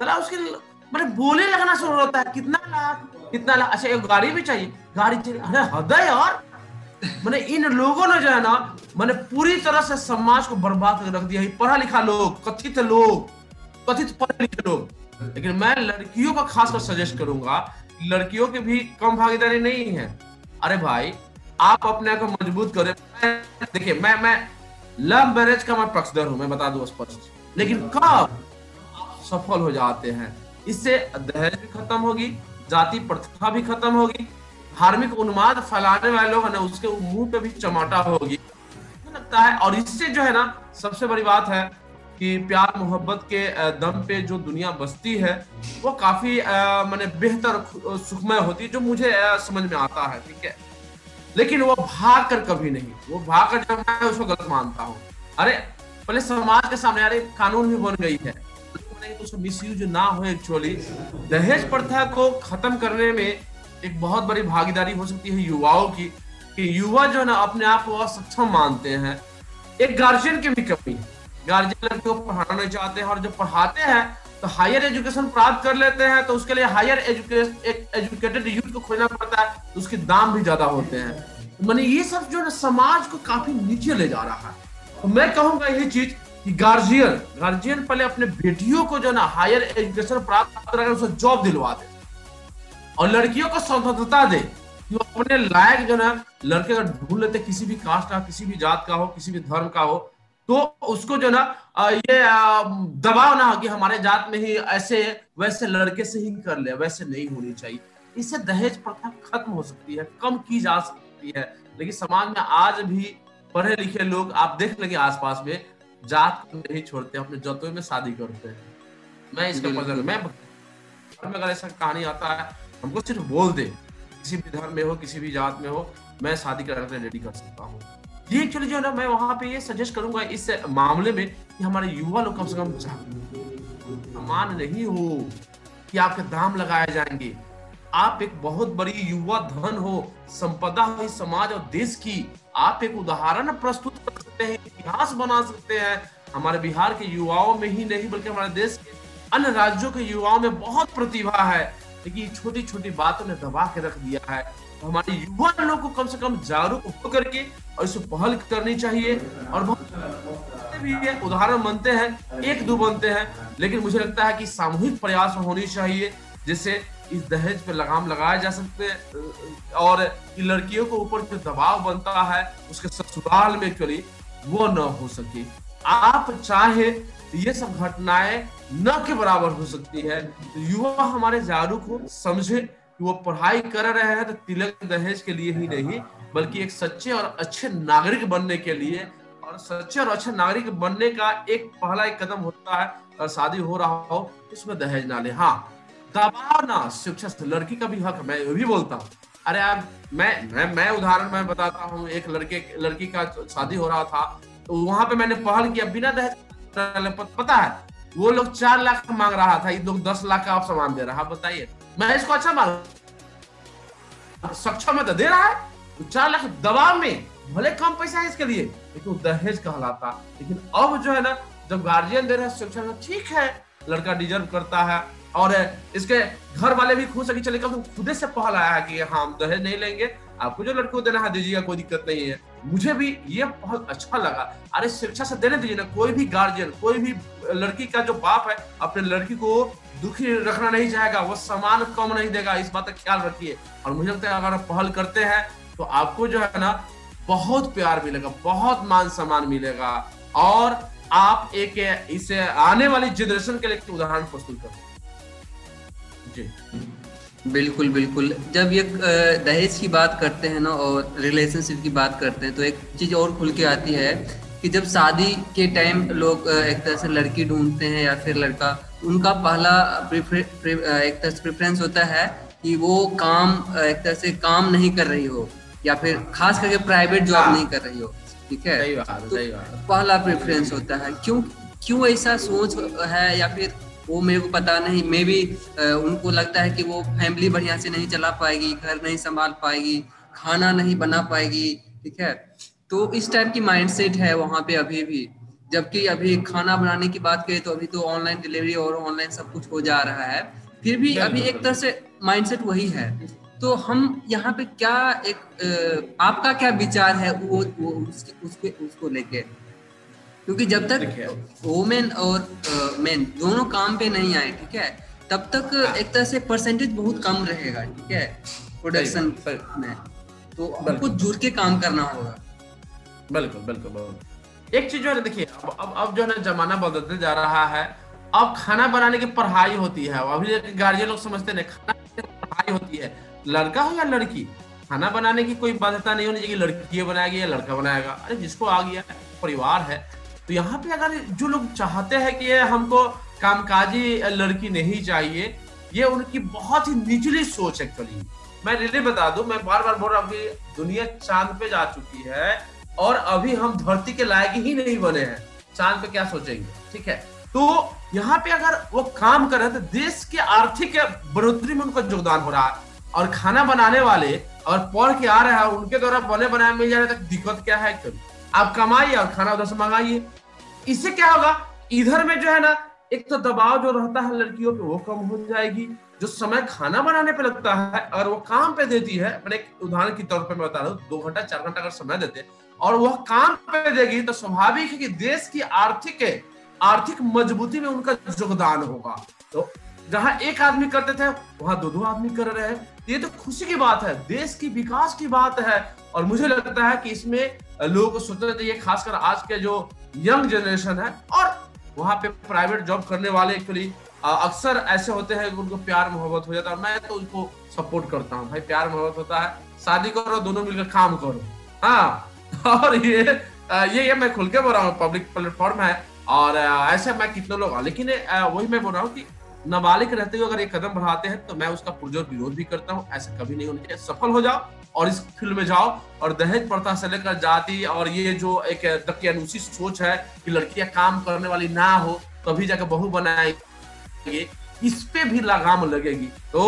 चला उसके मतलब बोले लगना शुरू होता है, कितना लाख कितना लाख अच्छा एक गाड़ी भी चाहिए। गाड़ी चाहिए। अरे हृदय यार। मैंने इन लोगों ने जो है ना, मैंने पूरी तरह से समाज को बर्बाद कर रख दिया पढ़ा लिखा लोग, कथित लोग, कथित पढ़े लिखे लोग। लेकिन मैं लड़कियों का खासकर सजेस्ट करूँगा लड़कियों की भी कम भागीदारी नहीं है। अरे भाई आप अपने को मज़बूत करें। देखिए मैं मैं लव मैरिज का मैं पक्षधर हूँ मैं बता दू स्पष्ट। लेकिन कब सफल हो जाते हैं इससे दहेज भी खत्म होगी जाति प्रथा भी खत्म होगी धार्मिक उन्माद फैलाने वाले लोग है ना उसके मुँह पे भी चमाटा होगी। लगता है और इससे जो है ना सबसे बड़ी बात है कि प्यार मोहब्बत के दम पे जो दुनिया बसती है वो काफ़ी मैंने बेहतर सुखमय होती है जो मुझे समझ में आता है ठीक है? लेकिन वो भाग कर कभी नहीं। वो भाग कर जब मैं उसको गलत मानता हूँ। अरे, पहले समाज के सामने, अरे, कानून भी बन गई है। तो मिस यूज़ ना हो एक्चुअली दहेज प्रथा को खत्म करने में एक बहुत बड़ी भागीदारी हो सकती है युवाओं की, कि युवा जो है ना, अपने आप को असक्षम मानते हैं। एक गार्जियन की भी कमी है। गार्जियन लड़कियों को पढ़ाना नहीं चाहते हैं और जब पढ़ाते हैं तो हायर एजुकेशन प्राप्त कर लेते हैं तो उसके लिए हायर एजुकेटेड यूथ को खोजना पड़ता है तो उसके दाम भी ज़्यादा होते हैं। तो मैंने ये सब जो है समाज को काफ़ी नीचे ले जा रहा है। तो मैं कहूँगा यही चीज़ कि गार्जियन गार्जियन पहले अपने बेटियों को जो ना हायर एजुकेशन प्राप्त कर, उसे जॉब दिलवा दे। और लड़कियों को स्वतंत्रता दे कि वो अपने लायक जो ना, लड़के अगर ढूंढ लेते, किसी भी कास्ट का, किसी भी जात का हो, किसी भी धर्म का हो तो उसको जो ना ये दबाव ना हो कि हमारे जात में ही ऐसे वैसे लड़के से ही कर ले वैसे नहीं होनी चाहिए। इससे दहेज प्रथा खत्म हो सकती है कम की जा सकती है। लेकिन समाज में आज भी पढ़े लिखे लोग आप देख लेंगे आसपास में जात को नहीं छोड़ते अपने जतों में शादी करते हैं। मैं इसका पसंद मैं अगर ऐसा कहानी आता है हमको सिर्फ़ बोल दे किसी भी धर्म में हो किसी भी जात में हो मैं शादी कराने रेडी कर सकता हूँ। ये एक्चुअली जो है ना मैं वहाँ पे ये सजेस्ट करूँगा इस मामले में कि हमारे युवा लोग कम से कम समान नहीं हो कि आपके दाम लगाए जाएँगे। आप एक बहुत बड़ी युवा धन हो, संपदा हो समाज और देश की। आप एक उदाहरण प्रस्तुत कर सकते हैं, इतिहास बना सकते हैं। हमारे बिहार के युवाओं में ही नहीं, बल्कि हमारे देश के अन्य राज्यों के युवाओं में बहुत प्रतिभा है। लेकिन छोटी छोटी बातों ने दबा के रख दिया है। तो हमारे युवा लोग को कम से कम जागरूक होकर के और इसे पहल करनी चाहिए। और भी है, उदाहरण बनते हैं, एक दो बनते हैं, लेकिन मुझे लगता है कि सामूहिक प्रयास होनी चाहिए, जिससे इस दहेज पर लगाम लगाए जा सकते और लड़कियों के ऊपर जो दबाव बनता है, उसके ससुराल में एक्चुअली वो न हो सके। आप चाहे ये सब घटनाएँ न के बराबर हो सकती है। तो युवा हमारे जागरूक हो समझे कि वो पढ़ाई कर रहे हैं तो तिलक दहेज के लिए ही नहीं, बल्कि एक सच्चे और अच्छे नागरिक बनने के लिए। और सच्चे और अच्छे नागरिक बनने का एक पहला एक कदम होता है, अगर शादी हो रहा हो, उसमें दहेज ना ले। हाँ दबाव ना, शिक्षा से लड़की का भी हक, मैं भी बोलता हूँ। अरे आप, मैं मैं मैं उदाहरण मैं बताता हूँ। एक लड़के, लड़की का शादी हो रहा था तो वहाँ पे मैंने पहल किया बिना दहेज पता है, वो लोग चार लाख मांग रहा था, ये लोग दस लाख का आप सामान दे रहा बताइए। मैं इसको अच्छा मान? है तो दे रहा है? चार लाख दबाव में। भले कम पैसा है इसके लिए, लेकिन दहेज कहलाता। लेकिन अब जो है ना, जब गार्जियन दे रहे हैं शिक्षा ठीक है, लड़का डिजर्व करता है। और इसके घर वाले भी खुश है चले कम खुदे से पहल आया है कि हाँ हम दहेज नहीं लेंगे। आपको जो लड़को देना है, दीजिएगा, कोई दिक्कत नहीं है। मुझे भी ये बहुत अच्छा लगा। अरे, शिक्षा से देने दीजिए ना, कोई भी गार्जियन कोई भी लड़की का जो बाप है, अपने लड़की को दुखी रखना नहीं चाहेगा, वो सामान कम नहीं देगा, इस बात का ख्याल रखिए। और मुझे लगता है अगर आप पहल करते हैं तो आपको जो है ना, बहुत प्यार मिलेगा, बहुत मान सम्मान मिलेगा। और आप एक इसे आने वाली जनरेशन के लिए उदाहरण प्रस्तुत कर। जी। बिल्कुल बिल्कुल। जब ये दहेज की बात करते हैं ना और रिलेशनशिप की बात करते हैं तो एक चीज़ और खुल के आती है कि जब शादी के टाइम लोग एक तरह से लड़की ढूंढते हैं या फिर लड़का उनका पहला एक तरह से प्रेफरेंस होता है कि वो काम एक तरह से काम नहीं कर रही हो या फिर खास करके प्राइवेट जॉब हाँ। नहीं कर रही हो ठीक है? तो पहला प्रेफरेंस होता है। क्यों क्यों ऐसा सोच है या फिर वो मेरे को पता नहीं मे भी उनको लगता है कि वो फैमिली बढ़िया से नहीं चला पाएगी घर नहीं संभाल पाएगी खाना नहीं बना पाएगी ठीक है? तो इस टाइप की माइंडसेट है वहाँ पे अभी भी। जबकि अभी खाना बनाने की बात करें तो अभी तो ऑनलाइन डिलीवरी और ऑनलाइन सब कुछ हो जा रहा है। फिर भी अभी एक तरह से माइंडसेट वही है। तो हम यहाँ पे क्या एक आपका क्या विचार है वो, वो उसके, उसके उसको लेके? क्योंकि जब तक वोमेन और मेन दोनों काम पे नहीं आए ठीक है तब तक हाँ। एक तरह से परसेंटेज बहुत कम रहेगा ठीक है प्रोडक्शन में। तो हमको जुड़ के काम करना होगा। बिल्कुल बिल्कुल एक चीज़ जो है देखिए अब अब अब जो है ना जमाना बदलते जा रहा है। अब खाना बनाने की पढ़ाई होती है। अभी गार्जियन लोग समझते हैं खाना पढ़ाई होती है। लड़का हो या लड़की खाना बनाने की कोई बाध्यता नहीं होनी चाहिए लड़की बनाएगी या लड़का बनाएगा। अरे जिसको आ गया परिवार है तो यहाँ पे अगर जो लोग चाहते हैं कि हमको कामकाजी लड़की नहीं चाहिए, ये उनकी बहुत ही निचली सोच एक्चुअली मैं रिले बता दूँ, मैं बार बार बोल रहा हूँ दुनिया चाँद पे जा चुकी है और अभी हम धरती के लायक ही नहीं बने हैं। चाँद पे क्या सोचेंगे? ठीक है? तो यहाँ पे अगर वो काम कर रहे तो देश के आर्थिक बढ़ोतरी में उनका योगदान हो रहा है और खाना बनाने वाले और पढ़ के आ रहे हैं, उनके द्वारा बने बनाए मिल जा रहे तक दिक्कत क्या है आप कमाइए और खाना उधर से मंगाइए। इससे क्या होगा? इधर में जो है ना, एक तो दबाव जो रहता है लड़कियों पे, वो कम हो जाएगी। जो समय खाना बनाने पे लगता है, अगर वो काम पे देती है एक उदाहरण के तौर पे मैं बता रहा हूँ, दो घंटा, चार घंटा अगर समय देते, और वह काम पे देगी तो स्वाभाविक है कि देश की आर्थिक आर्थिक मजबूती में उनका योगदान होगा। तो जहाँ एक आदमी करते थे, वहाँ दो दो आदमी कर रहे हैं। ये तो खुशी की बात है, देश की विकास की बात है। और मुझे लगता है कि इसमें लोगों को सोचना चाहिए, खासकर आज के जो यंग जनरेशन है, और वहाँ पे प्राइवेट जॉब करने वाले एक्चुअली अक्सर ऐसे होते हैं कि उनको प्यार मोहब्बत हो जाता है मैं तो उनको सपोर्ट करता हूँ। भाई, प्यार मोहब्बत होता है, शादी करो, दोनों मिलकर काम करो। हाँ और ये ये ये मैं खुल के बोल रहा हूँ पब्लिक प्लेटफॉर्म है, और ऐसे मैं कितने लोग, लेकिन वही मैं बोल रहा हूँ कि नाबालिग रहते हुए अगर एक कदम बढ़ाते हैं तो मैं उसका पुरजोर विरोध भी करता हूँ, ऐसा कभी नहीं होना चाहिए। सफल हो जाओ और इस फ़ील्ड में जाओ और दहेज प्रथा से लेकर जाति और ये जो एक दकियानुसी सोच है कि लड़कियाँ काम करने वाली ना हो, तभी जाकर बहू बनाएँगे। इस पे भी लगाम लगेगी। तो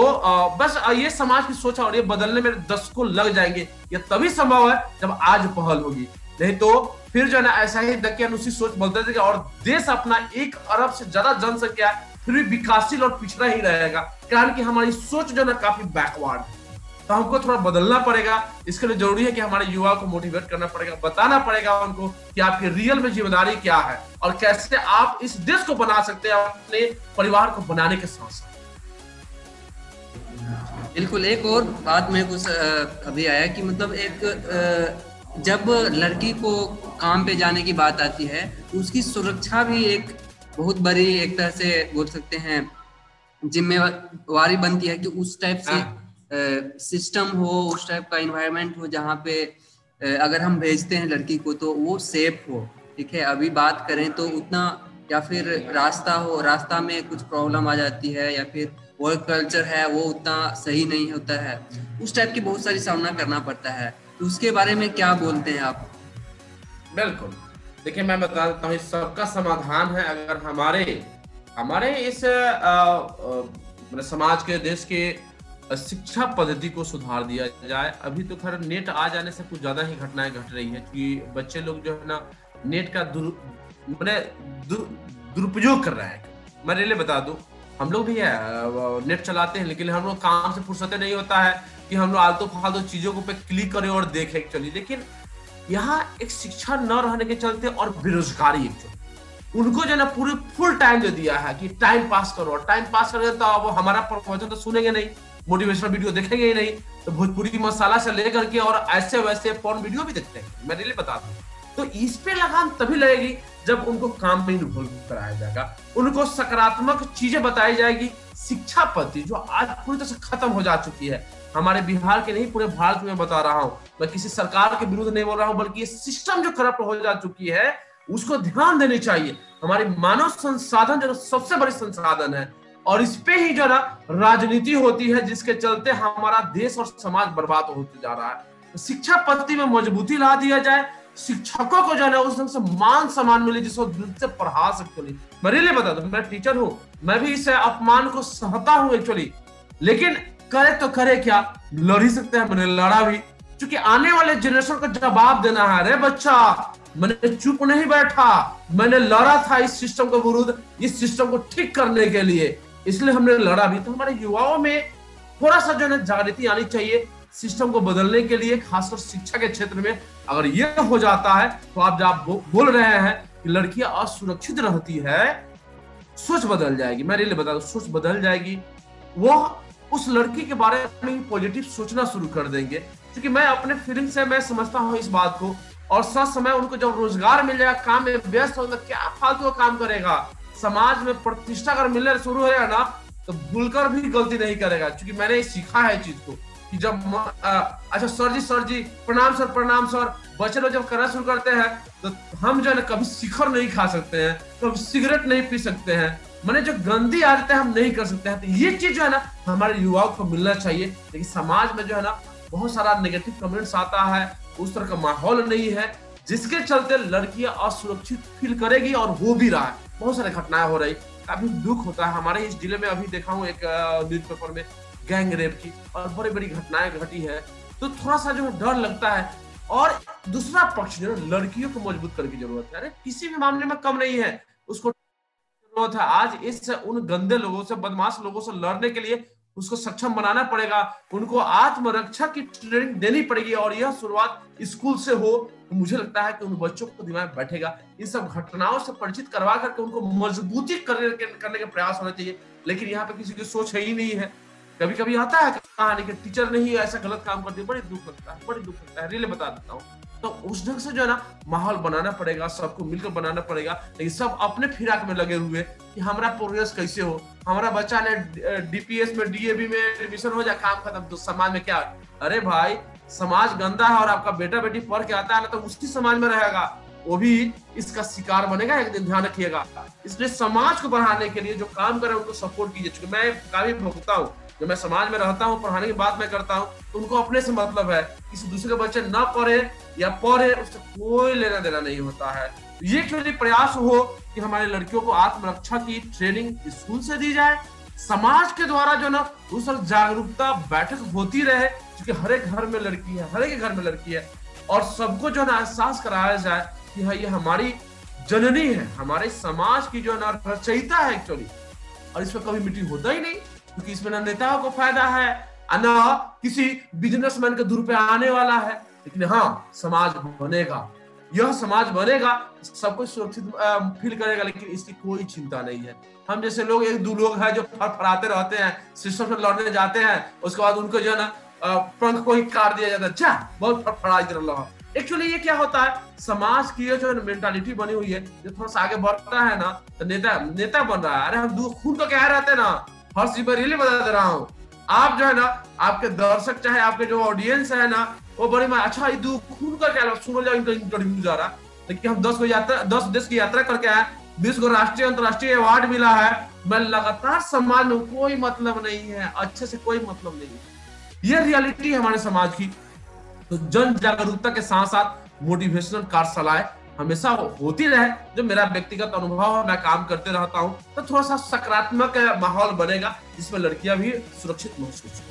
बस ये समाज की सोच और ये बदलने में दस को लग जाएँगे। ये तभी संभव है जब आज पहल होगी। नहीं तो फिर जो है ना, ऐसा ही दकियानुसी सोच बदलते रहेगा और देश अपना एक अरब से ज़्यादा जनसंख्या फिर भी विकासशील और पिछड़ा ही रहेगा। कारण की हमारी सोच जो है ना काफ़ी बैकवर्ड है। तो हमको थोड़ा बदलना पड़ेगा इसके लिए ज़रूरी है कि हमारे युवा को मोटिवेट करना पड़ेगा बताना पड़ेगा उनको कि आपकी रियल में ज़िम्मेदारी क्या है और कैसे आप इस देश को बना सकते हैं अपने परिवार को बनाने के साथ साथ बिल्कुल एक और बात में कुछ अभी आया कि मतलब एक जब लड़की को काम पे जाने की बात आती है तो उसकी सुरक्षा भी एक बहुत बड़ी एक तरह से बोल सकते हैं जिम्मेवारी बनती है कि उस टाइप से हाँ। सिस्टम हो, उस टाइप का इन्वायरमेंट हो जहाँ पे अगर हम भेजते हैं लड़की को तो वो सेफ़ हो, ठीक है? अभी बात करें तो उतना, या फिर रास्ता हो, रास्ता में कुछ प्रॉब्लम आ जाती है या फिर वर्क कल्चर है, वो उतना सही नहीं होता है। उस टाइप की बहुत सारी सामना करना पड़ता है। तो उसके बारे में क्या बोलते हैं आप? बिल्कुल। देखिए, मैं बता देता हूँ सबका समाधान है अगर हमारे हमारे इस मतलब समाज के, देश के शिक्षा पद्धति को सुधार दिया जाए। अभी तो खैर नेट आ जाने से कुछ ज़्यादा ही घटनाएँ घट रही है कि बच्चे लोग जो है ना, नेट का मैंने दुरुपयोग कर रहे हैं। मैं रेले बता दू, हम लोग भी है नेट चलाते हैं, लेकिन हम लोग काम से फुर्सत नहीं होता है कि हम लोग आलतू फालतू चीज़ों को पे क्लिक करें और देखें एक्चुअली लेकिन यहाँ एक शिक्षा न रहने के चलते और बेरोजगारी उनको जो ना पूरे फुल टाइम दे दिया है कि टाइम पास करो। टाइम पास करेंगे तो वो हमारा प्रवचन तो सुनेंगे नहीं। मोटिवेशनल वीडियो देखेंगे ही नहीं तो भोजपुरी मसाला से लेकर के और ऐसे वैसे फ़ोन वीडियो भी देखते हैं। मैं रिले बता दूँ। तो इस पे लगाम तभी लगेगी जब उनको काम में इन्वॉल्व कराया जाएगा। उनको सकारात्मक चीज़ें बताई जाएगी। शिक्षा पद्धति जो आज पूरी तरह से खत्म हो जा चुकी है। हमारे बिहार के नहीं, पूरे भारत में बता रहा हूँ। मैं किसी सरकार के विरुद्ध नहीं बोल रहा हूँ, बल्कि ये सिस्टम जो करप्ट हो जा चुकी है, उसको ध्यान देनी चाहिए। हमारी मानव संसाधन जो सबसे बड़ी संसाधन है और इस पे ही जो है ना, राजनीति होती है, जिसके चलते हमारा देश और समाज बर्बाद होते जा रहा है। तो शिक्षा पद्धति में मजबूती ला दिया जाए, शिक्षकों को जो है उस ढंग से मान सम्मान मिले जिसको दिल से पढ़ा सकते नहीं। मैं रियली बता दू, मैं टीचर हूँ, मैं भी इस अपमान को सहता हूँ एक्चुअली लेकिन करे तो करे क्या, लड़ ही सकते हैं, मैंने लड़ा भी। क्योंकि आने वाले जनरेशन को जवाब देना है, अरे बच्चा, मैंने चुप नहीं बैठा, मैंने लड़ा था इस सिस्टम के विरुद्ध, इस सिस्टम को ठीक करने के लिए। इसलिए हमने लड़ा भी। तो हमारे युवाओं में थोड़ा सा जो है जागृति आनी चाहिए सिस्टम को बदलने के लिए, खासकर शिक्षा के क्षेत्र में। अगर ये हो जाता है तो आप जब बोल रहे हैं कि लड़कियाँ असुरक्षित रहती है, सोच बदल जाएगी। मैं रियली बता दू, सोच बदल जाएगी। वो उस लड़की के बारे में पॉजिटिव सोचना शुरू कर देंगे। क्योंकि मैं अपने फीलिंग से मैं समझता हूँ इस बात को। और सच समय उनको जब रोज़गार मिल जाएगा, काम में व्यस्त होगा क्या फालतू काम करेगा? समाज में प्रतिष्ठा अगर मिलने शुरू हो ना तो भूलकर भी गलती नहीं करेगा क्योंकि मैंने सीखा है चीज़ को कि जब आ, अच्छा सर जी सर जी प्रणाम सर प्रणाम सर बच्चे लोग जब करना शुरू करते हैं तो हम जो है ना कभी शिखर नहीं खा सकते हैं कभी सिगरेट नहीं पी सकते हैं मैंने जो गंदी आदतें हम नहीं कर सकते हैं तो ये चीज़ जो है ना हमारे युवाओं को मिलना चाहिए लेकिन समाज में जो है ना बहुत सारा नेगेटिव कमेंट्स आता है उस तरह का माहौल नहीं है जिसके चलते लड़कियाँ असुरक्षित फील करेगी और हो भी रहा है। बहुत सारी घटनाएँ हो रही। काफ़ी दुख होता है। हमारे इस ज़िले में अभी देखा हूँ एक न्यूज़ पेपर में गैंग रेप की और बड़ी बड़ी घटनाएँ घटी है। तो थोड़ा सा जो है डर लगता है और दूसरा पक्ष जो है, लड़कियों को मज़बूत करने की ज़रूरत है। अरे, किसी भी मामले में कम नहीं है। उसको ज़रूरत है। आज इस उन गंदे लोगों से, बदमाश लोगों से लड़ने के लिए उसको सक्षम बनाना पड़ेगा, उनको आत्मरक्षा की ट्रेनिंग देनी पड़ेगी और यह शुरुआत स्कूल से हो तो मुझे लगता है कि उन बच्चों को दिमाग बैठेगा। इन सब घटनाओं से परिचित करवा करके उनको मजबूती करने करने का प्रयास होना चाहिए, लेकिन यहाँ पे किसी की सोच है ही नहीं है। कभी कभी आता है कहानी के टीचर ने ही, ऐसा गलत काम कर दिया बड़ी दुख लगता है, बड़ी दुख लगता है। रिले बता देता हूँ। तो उस ढंग से जो है ना माहौल बनाना पड़ेगा, सबको मिलकर बनाना पड़ेगा। लेकिन सब अपने फिराक में लगे हुए कि हमारा प्रोग्रेस कैसे हो? हमारा बच्चा ने डीपीएस में डीएबी में एडमिशन हो जाए, काम खत्म तो समाज में क्या? अरे भाई, समाज गंदा है और आपका बेटा बेटी पढ़ के आता है ना तो उसी समाज में रहेगा। वो भी इसका शिकार बनेगा, एक दिन ध्यान रखिएगा। इसलिए समाज को बढ़ाने के लिए जो काम करे उनको सपोर्ट कीजिए। मैं काफ़ी भुगता हूँ। जब मैं समाज में रहता हूँ, पढ़ाने की बात मैं करता हूँ तो उनको अपने से मतलब है किसी दूसरे के बच्चे ना पढ़े या पढ़े, उससे कोई लेना देना नहीं होता है। ये क्यों प्रयास हो कि हमारे लड़कियों को आत्मरक्षा की ट्रेनिंग स्कूल से दी जाए? समाज के द्वारा जो ना, उस जागरूकता बैठक होती रहे, क्योंकि हर एक घर में लड़की है, हर एक घर में लड़की है। और सबको जो ना एहसास कराया जाए कि हाँ ये हमारी जननी है, हमारे समाज की जो ना रचयिता है एक्चुअली और इसमें कभी मिट्टी होता ही नहीं। क्योंकि इसमें ना नेताओं को फ़ायदा है न किसी बिजनेसमैन के दूर पे आने वाला है। लेकिन हाँ समाज बनेगा। यह समाज बनेगा, सब कुछ सुरक्षित फील करेगा, लेकिन इसकी कोई चिंता नहीं है। हम जैसे लोग, एक दो लोग हैं जो फड़फड़ाते रहते हैं, सिस्टम से लड़ने जाते हैं, उसके बाद उनको जो है ना पंख को ही काट दिया जाता है। जा, बहुत फड़फड़ा रहा एक्चुअली ये क्या होता है? समाज की जो मेंटालिटी बनी हुई है, जो थोड़ा सा आगे बढ़ता है ना तो नेता नेता बन रहा है। अरे हम खून तो कह रहते हैं ना हर चीज़ रियली बता दे रहा हूँ। आप जो है ना, आपके दर्शक चाहे आपके जो ऑडियंस है ना, वो बड़ी मैं अच्छा खून का क्या सुनो जाओ इनका इंटरव्यू जा रहा। लेकिन हम दस को यात्रा दस देश की यात्रा करके आए। बीस को राष्ट्रीय अंतरराष्ट्रीय अवार्ड मिला है। मैं लगातार सम्मान में कोई मतलब नहीं है। अच्छे से कोई मतलब नहीं है। ये रियलिटी है हमारे समाज की। तो जन जागरूकता के साथ साथ मोटिवेशनल कार्यशालाएँ हमेशा होती रहे, जो मेरा व्यक्तिगत अनुभव है, मैं काम करते रहता हूँ तो थोड़ा सा सकारात्मक माहौल बनेगा, जिसमें लड़कियाँ भी सुरक्षित महसूस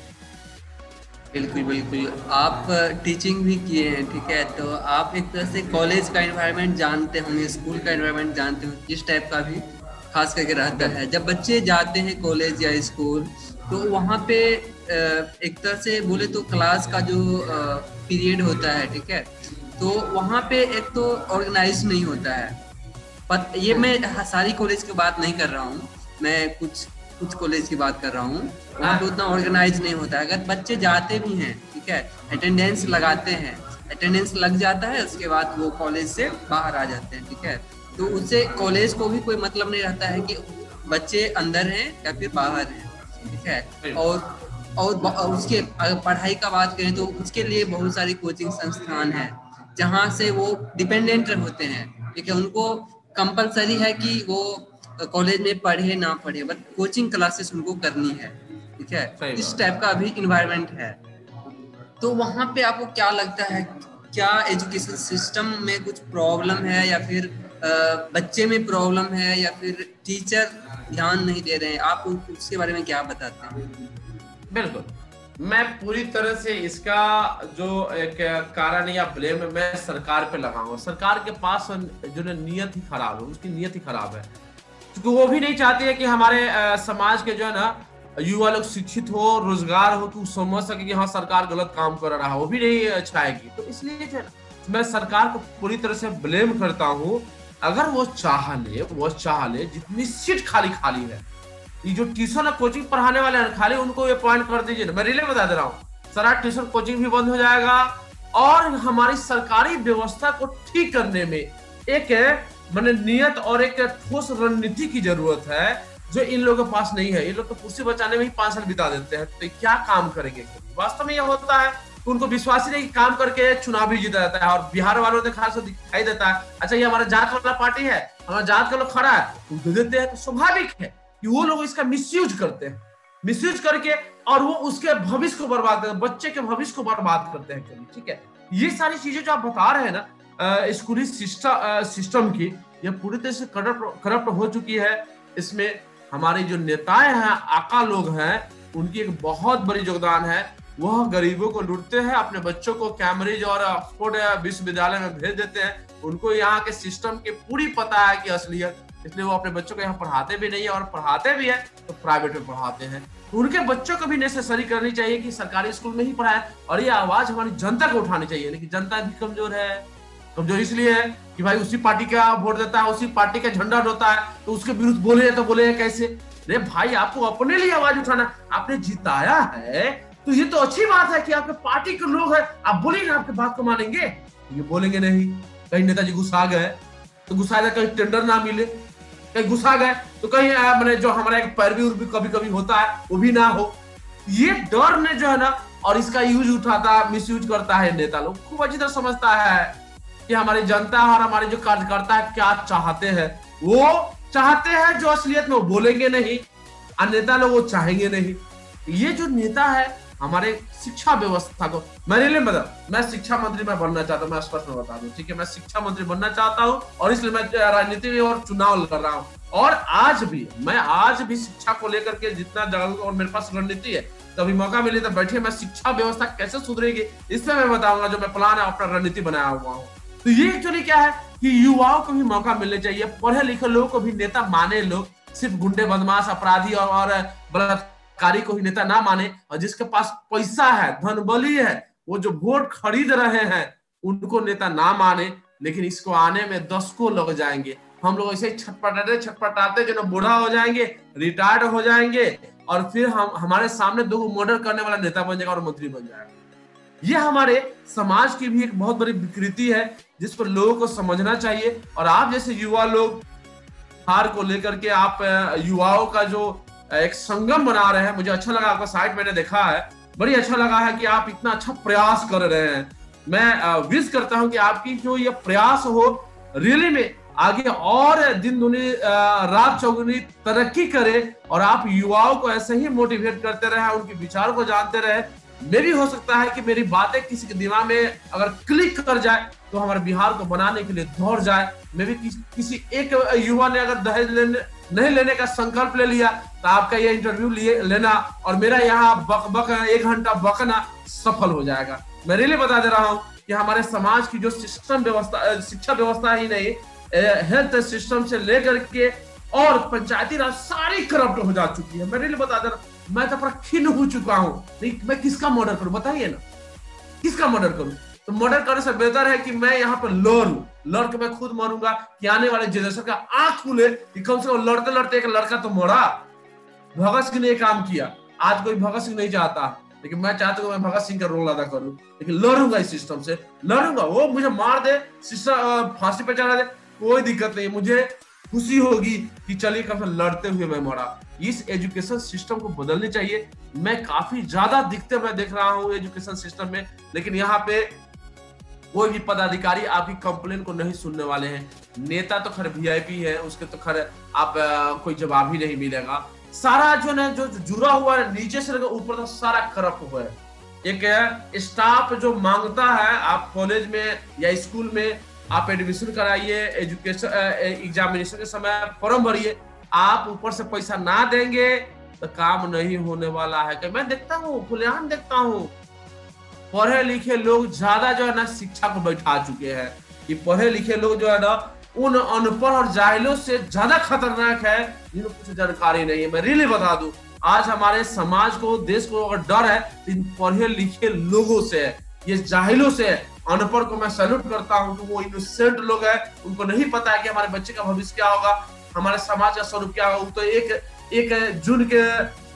बिल्कुल बिल्कुल। आप टीचिंग भी किए हैं, ठीक है? तो आप एक तरह से कॉलेज का एनवायरनमेंट जानते होंगे स्कूल का एनवायरनमेंट जानते होंगे, किस टाइप का भी खास करके रहता है। जब बच्चे जाते हैं कॉलेज या स्कूल तो वहाँ पे एक तरह से बोले तो क्लास का जो पीरियड होता है, ठीक है? तो वहाँ पे एक तो ऑर्गेनाइज नहीं होता है। पर ये मैं सारी कॉलेज की बात नहीं कर रहा हूँ। मैं कुछ कुछ कॉलेज की बात कर रहा हूँ। वहाँ पे उतना ऑर्गेनाइज नहीं होता है। अगर बच्चे जाते भी हैं, ठीक है अटेंडेंस लगाते हैं अटेंडेंस लग जाता है, उसके बाद वो कॉलेज से बाहर आ जाते हैं, ठीक है। तो उससे कॉलेज को भी कोई मतलब नहीं रहता है कि बच्चे अंदर हैं या फिर बाहर हैं, ठीक है। और और उसके पढ़ाई का बात करें तो उसके लिए बहुत सारी कोचिंग संस्थान है। जहाँ से वो डिपेंडेंट होते हैं। ठीक है उनको कंपलसरी है कि वो कॉलेज में पढ़े ना पढ़े बट कोचिंग क्लासेस उनको करनी है। ठीक है इस टाइप का अभी इन्वायरमेंट है। तो वहाँ पे आपको क्या लगता है क्या एजुकेशन सिस्टम में कुछ प्रॉब्लम है या फिर बच्चे में प्रॉब्लम है या फिर टीचर ध्यान नहीं दे रहे हैं? आप उसके बारे में क्या बताते हैं? बिल्कुल। मैं पूरी तरह से इसका जो एक कारण या ब्लेम मैं सरकार पे लगाऊँगा सरकार के पास जो नियत ही खराब है, उसकी नियत ही खराब है। क्योंकि वो भी नहीं चाहती है कि हमारे समाज के जो है ना, युवा लोग शिक्षित हो, रोज़गार हो कि समझ सके कि हाँ सरकार गलत काम कर रहा है, वो भी नहीं चाहेगी। तो इसलिए जो है मैं सरकार को पूरी तरह से ब्लेम करता हूँ। अगर वो चाह ले, वो चाह ले, जितनी सीट खाली खाली है ये जो ट्यूशन और कोचिंग पढ़ाने वाले हैं, खाली उनको अपॉइंट कर दीजिए। मैं रिले बता दे रहा हूँ। सारा ट्यूशन कोचिंग भी बंद हो जाएगा और हमारी सरकारी व्यवस्था को ठीक करने में एक मैंने नियत और एक ठोस रणनीति की ज़रूरत है, जो इन लोगों के पास नहीं है। ये लोग तो कुर्सी बचाने में ही पाँच साल बिता देते हैं। तो क्या काम करेंगे? वास्तव में यह होता है, उनको विश्वास ही नहीं काम करके चुनाव भी जीता जाता है और बिहार वालों ने खास दिखाई देता है। अच्छा ये हमारा जात वाला पार्टी है, हमारा जात का लोग खड़ा है तो देते हैं तो स्वाभाविक है। कि वो लोग इसका मिसयूज करते हैं। मिसयूज करके और वो उसके भविष्य को बर्बाद करते हैं, बच्चे के भविष्य को बर्बाद करते हैं ठीक है? ये सारी चीज़ें जो आप बता रहे हैं ना स्कूली सिस्टम की, ये पूरी तरह से करप्ट करप्ट हो चुकी है। इसमें हमारे जो नेताएँ हैं, आका लोग हैं, उनकी एक बहुत बड़ी योगदान है। वह गरीबों को लूटते हैं, अपने बच्चों को कैम्ब्रिज और ऑक्सफोर्ड विश्वविद्यालय में भेज देते हैं। उनको यहाँ के सिस्टम की पूरी पता है कि असलियत इसलिए वो अपने बच्चों को यहाँ पढ़ाते भी नहीं है और पढ़ाते भी है तो प्राइवेट में पढ़ाते हैं। उनके बच्चों को भी नेसेसरी करनी चाहिए कि सरकारी स्कूल में ही पढ़ाए और ये आवाज़ हमारी जनता को उठानी चाहिए लेकिन जनता भी कमज़ोर है। कमज़ोर इसलिए है कि भाई उसी पार्टी का वोट देता है, उसी पार्टी का झंडा होता है तो उसके विरुद्ध बोले तो बोले कैसे? अरे भाई, आपको अपने लिए आवाज़ उठाना, आपने जिताया है तो ये तो अच्छी बात है कि आपके पार्टी के लोग हैं, आप बोलेंगे, आपके बात को मानेंगे? ये बोलेंगे नहीं। कहीं नेताजी गुस्सा गए तो गुस्सा कहीं टेंडर ना मिले। कहीं गुस्सा गए तो कहीं मैंने जो हमारा एक पैरवी उर्वी कभी कभी होता है, वो भी ना हो। ये डर ने जो है ना, और इसका यूज़ उठाता है मिस यूज़ करता है नेता लोग। खूब अच्छी तरह समझता है कि हमारी जनता और हमारे जो कार्यकर्ता है क्या चाहते हैं, वो चाहते हैं जो असलियत में वो बोलेंगे नहीं और नेता लोग वो चाहेंगे नहीं। ये जो नेता है हमारे शिक्षा व्यवस्था को। मेरे लिए मतलब मैं शिक्षा मंत्री मैं बनना चाहता हूँ मैं स्पष्ट में बता दूँ ठीक है? मैं शिक्षा मंत्री बनना चाहता हूँ और इसलिए मैं राजनीति और चुनाव लड़ रहा हूँ। और आज भी मैं आज भी शिक्षा को लेकर के जितना जागरूक और मेरे पास रणनीति है कभी मौका मिले तो बैठिए मैं शिक्षा व्यवस्था कैसे सुधरेगी इसमें मैं बताऊँगा जो मैं प्लान है अपना रणनीति बनाया हुआ हूँ। तो ये एक्चुअली क्या है कि युवाओं को भी मौका मिलना चाहिए पढ़े लिखे लोगों को भी नेता माने लोग सिर्फ़ गुंडे बदमाश अपराधी और, और बलात्कारी को ही नेता ना माने और जिसके पास पैसा है, धन बली है, वो जो वोट खरीद रहे हैं, उनको नेता ना माने, लेकिन इसको आने में दस को लग जाएँगे। हम लोग ऐसे छटपटाते छटपटाते जो ना बूढ़ा हो जाएँगे रिटायर्ड हो जाएँगे, और फिर हम, हमारे सामने दो मर्डर करने वाला नेता बन जाएगा और मंत्री बन जाएगा। ये हमारे समाज की भी एक बहुत बड़ी विकृति है, जिस पर लोगों को समझना चाहिए। और आप जैसे युवा लोग, हार को लेकर के आप युवाओं का जो एक संगम बना रहे हैं। मुझे अच्छा लगा आपका साइट मैंने देखा है। बड़ी अच्छा लगा है कि आप इतना अच्छा प्रयास कर रहे हैं। मैं विश करता हूँ कि आपकी जो ये प्रयास हो रियली में आगे और दिन दुनी रात चौगुनी तरक्की करे और आप युवाओं को ऐसे ही मोटिवेट करते रहे उनके विचार को जानते रहे। मे भी हो सकता है कि मेरी बातें किसी के दिमाग में अगर क्लिक कर जाए तो हमारे बिहार को बनाने के लिए दौड़ जाए। मे भी किस, एक युवा ने अगर दहेज लेने नहीं लेने का संकल्प ले लिया तो आपका ये इंटरव्यू लिए, लेना और मेरा यहाँ बक बक, एक घंटा बकना सफल हो जाएगा। मैं रियली बता दे रहा हूँ कि हमारे समाज की जो सिस्टम व्यवस्था शिक्षा व्यवस्था ही नहीं हेल्थ सिस्टम से लेकर के और पंचायती राज सारी करप्ट हो जा चुकी है। मैं रियली बता दे रहा मैं तो खिन्न हो चुका हूँ। मैं किसका मर्डर करूँ? बताइए ना। किसका मर्डर करूँ? तो मर्डर करने से बेहतर है कि मैं यहाँ पर लड़ू लड़ के मैं खुद मरूँगा कि आने वाले जनरेशन का आँख खुले कि कम से कम लड़ते लड़ते एक लड़का तो मरा। भगत सिंह ने काम किया। आज कोई भगत सिंह नहीं चाहता। लेकिन मैं चाहता हूँ मैं भगत सिंह का रोल अदा करूँ। लेकिन लड़ूँगा इस सिस्टम से। लड़ूँगा। वो मुझे मार दे फांसी पे चढ़ा दे। कोई दिक्कत नहीं। मुझे खुशी होगी कि चलिए से लड़ते हुए मैं मरा। इस एजुकेशन सिस्टम को बदलनी चाहिए। मैं काफ़ी ज़्यादा दिखते मैं देख रहा हूँ एजुकेशन सिस्टम में। लेकिन यहाँ पे कोई भी पदाधिकारी आपकी कंप्लेन को नहीं सुनने वाले हैं। नेता तो खैर वीआईपी है उसके तो खैर आप आ, कोई जवाब ही नहीं मिलेगा। सारा जो ना जो जुड़ा हुआ है नीचे से लेकर ऊपर तक सारा करप्ट हुआ है। एक स्टाफ जो माँगता है आप कॉलेज में या स्कूल में आप एडमिशन कराइए एजुकेशन एग्जामिनेशन के समय फॉर्म भरिए। आप ऊपर से पैसा ना देंगे तो काम नहीं होने वाला है। मैं देखता हूँ खुलेआम देखता हूँ। पढ़े लिखे लोग ज़्यादा जो है ना शिक्षा को बैठा चुके हैं। कि पढ़े लिखे लोग जो है ना, उन अनपढ़ और जाहिलों से ज़्यादा खतरनाक है, जिनको कुछ जानकारी नहीं है। मैं रियली बता दू, आज हमारे समाज को, देश को अगर डर है तो इन पढ़े लिखे लोगों से है ये जाहिलों से है अनपढ़ को मैं सैल्यूट करता हूँ तो वो इनोसेंट लोग हैं। उनको नहीं पता है कि हमारे बच्चे का भविष्य क्या होगा, हमारे समाज का स्वरूप क्या होगा। तो एक एक जुन के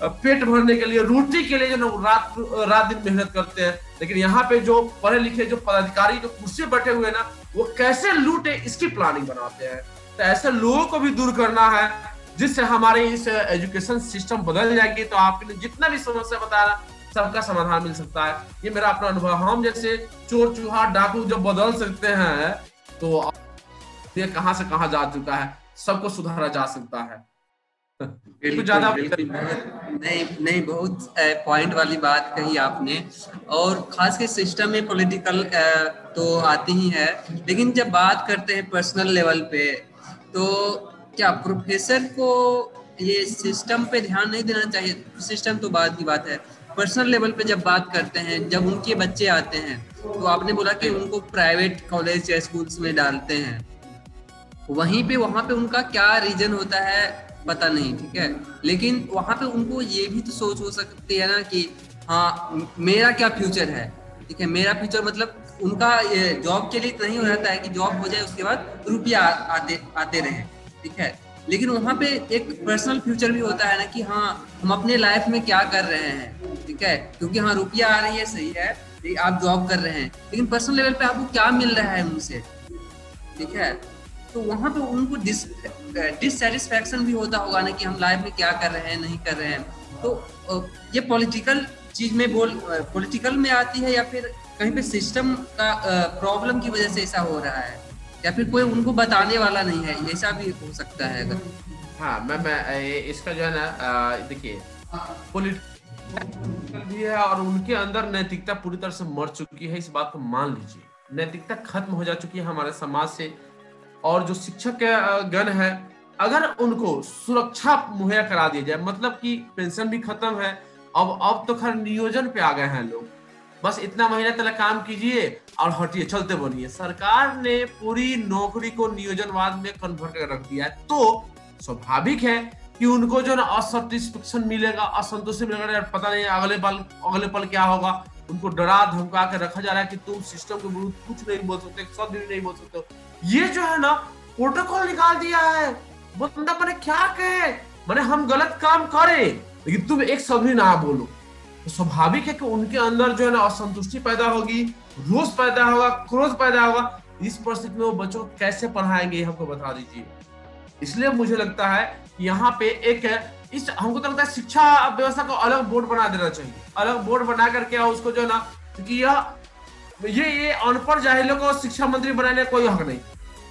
पेट भरने के लिए, रोटी के लिए जो रात रात दिन मेहनत करते हैं। लेकिन यहाँ पे जो पढ़े लिखे जो पदाधिकारी, जो कुर्सी बैठे हुए ना, वो कैसे लूटे, इसकी प्लानिंग बनाते हैं। तो ऐसे लोगों को भी दूर करना है, जिससे हमारे इस एजुकेशन सिस्टम बदल जाएगी। तो आपके लिए जितना भी समस्या बता रहा सबका समाधान मिल सकता है। ये मेरा अपना अनुभव हम जैसे चोर चूहा डाकू जब बदल सकते हैं तो ये कहाँ से कहाँ जा चुका है? सबको सुधारा जा सकता है। कुछ ज़्यादा नहीं नहीं बहुत पॉइंट वाली बात कही आपने। और खास के सिस्टम में पॉलिटिकल तो आती ही है। लेकिन जब बात करते हैं पर्सनल लेवल पे तो क्या प्रोफेसर को ये सिस्टम पे ध्यान नहीं देना चाहिए? सिस्टम तो बाद की बात है। पर्सनल लेवल पे जब बात करते हैं जब उनके बच्चे आते हैं तो आपने बोला कि उनको प्राइवेट कॉलेज या स्कूल्स में डालते हैं। वहीं पे वहाँ पे उनका क्या रीजन होता है? पता नहीं, ठीक है? लेकिन वहाँ पे उनको ये भी तो सोच हो सकती है ना कि हाँ मेरा क्या फ्यूचर है? ठीक है, मेरा फ्यूचर मतलब उनका जॉब के लिए तो नहीं हो जाता है कि जॉब हो जाए, उसके बाद रुपया आते आते रहे, ठीक है? लेकिन वहाँ पे एक पर्सनल फ्यूचर भी होता है ना कि हाँ हम अपने लाइफ में क्या कर रहे हैं, ठीक है? क्योंकि हाँ रुपया आ रही है, सही है आप जॉब कर रहे हैं, लेकिन पर्सनल लेवल पे आपको क्या मिल रहा है उनसे, ठीक है? तो वहाँ पे उनको डिससेटिस्फैक्शन भी होता होगा ना कि हम लाइफ में क्या कर रहे हैं, नहीं कर रहे हैं। तो ये पॉलिटिकल चीज़ में बोल पॉलिटिकल में आती है या फिर कहीं पे सिस्टम का प्रॉब्लम की वजह से ऐसा हो रहा है? या फिर कोई उनको बताने वाला नहीं है, ऐसा भी हो सकता है अगर। हाँ मैं मैं इसका जो है ना देखिए भी है और उनके अंदर नैतिकता पूरी तरह से मर चुकी है, इस बात को मान लीजिए। नैतिकता खत्म हो जा चुकी है हमारे समाज से और जो शिक्षक गण है, अगर उनको सुरक्षा मुहैया करा दिया जाए मतलब कि पेंशन भी खत्म है, अब अब तो खैर नियोजन पे आ गए हैं लोग। बस इतना महीना तक काम कीजिए और हटिए, चलते बनिए। सरकार ने पूरी नौकरी को नियोजनवाद में कन्वर्ट कर रख दिया है तो स्वाभाविक है कि उनको जो ना असैटिस्फेक्शन मिलेगा असंतोषी मिलेगा पता नहीं अगले पल अगले पल क्या होगा, उनको डरा धमका के रखा जा रहा है कि तुम सिस्टम के विरुद्ध कुछ नहीं बोल सकते भी नहीं बोल सकते ये जो है ना प्रोटोकॉल निकाल दिया है। बंदा मैंने क्या कहे? मैंने हम गलत काम करे। लेकिन तुम एक शब्द भी ना बोलो। तो स्वाभाविक है कि उनके अंदर जो है ना असंतुष्टि पैदा होगी, रोष पैदा होगा, क्रोध पैदा होगा। इस परिस्थिति में वो बच्चों को कैसे पढ़ाएँगे हमको बता दीजिए। इसलिए मुझे लगता है कि यहाँ पे एक इस, हमको तो लगता है शिक्षा व्यवस्था को अलग बोर्ड बना देना चाहिए। अलग बोर्ड बना करके उसको जो है ना, क्योंकि यह, ये ये अनपढ़ जाहिलों को शिक्षा मंत्री बनाने का कोई हक नहीं।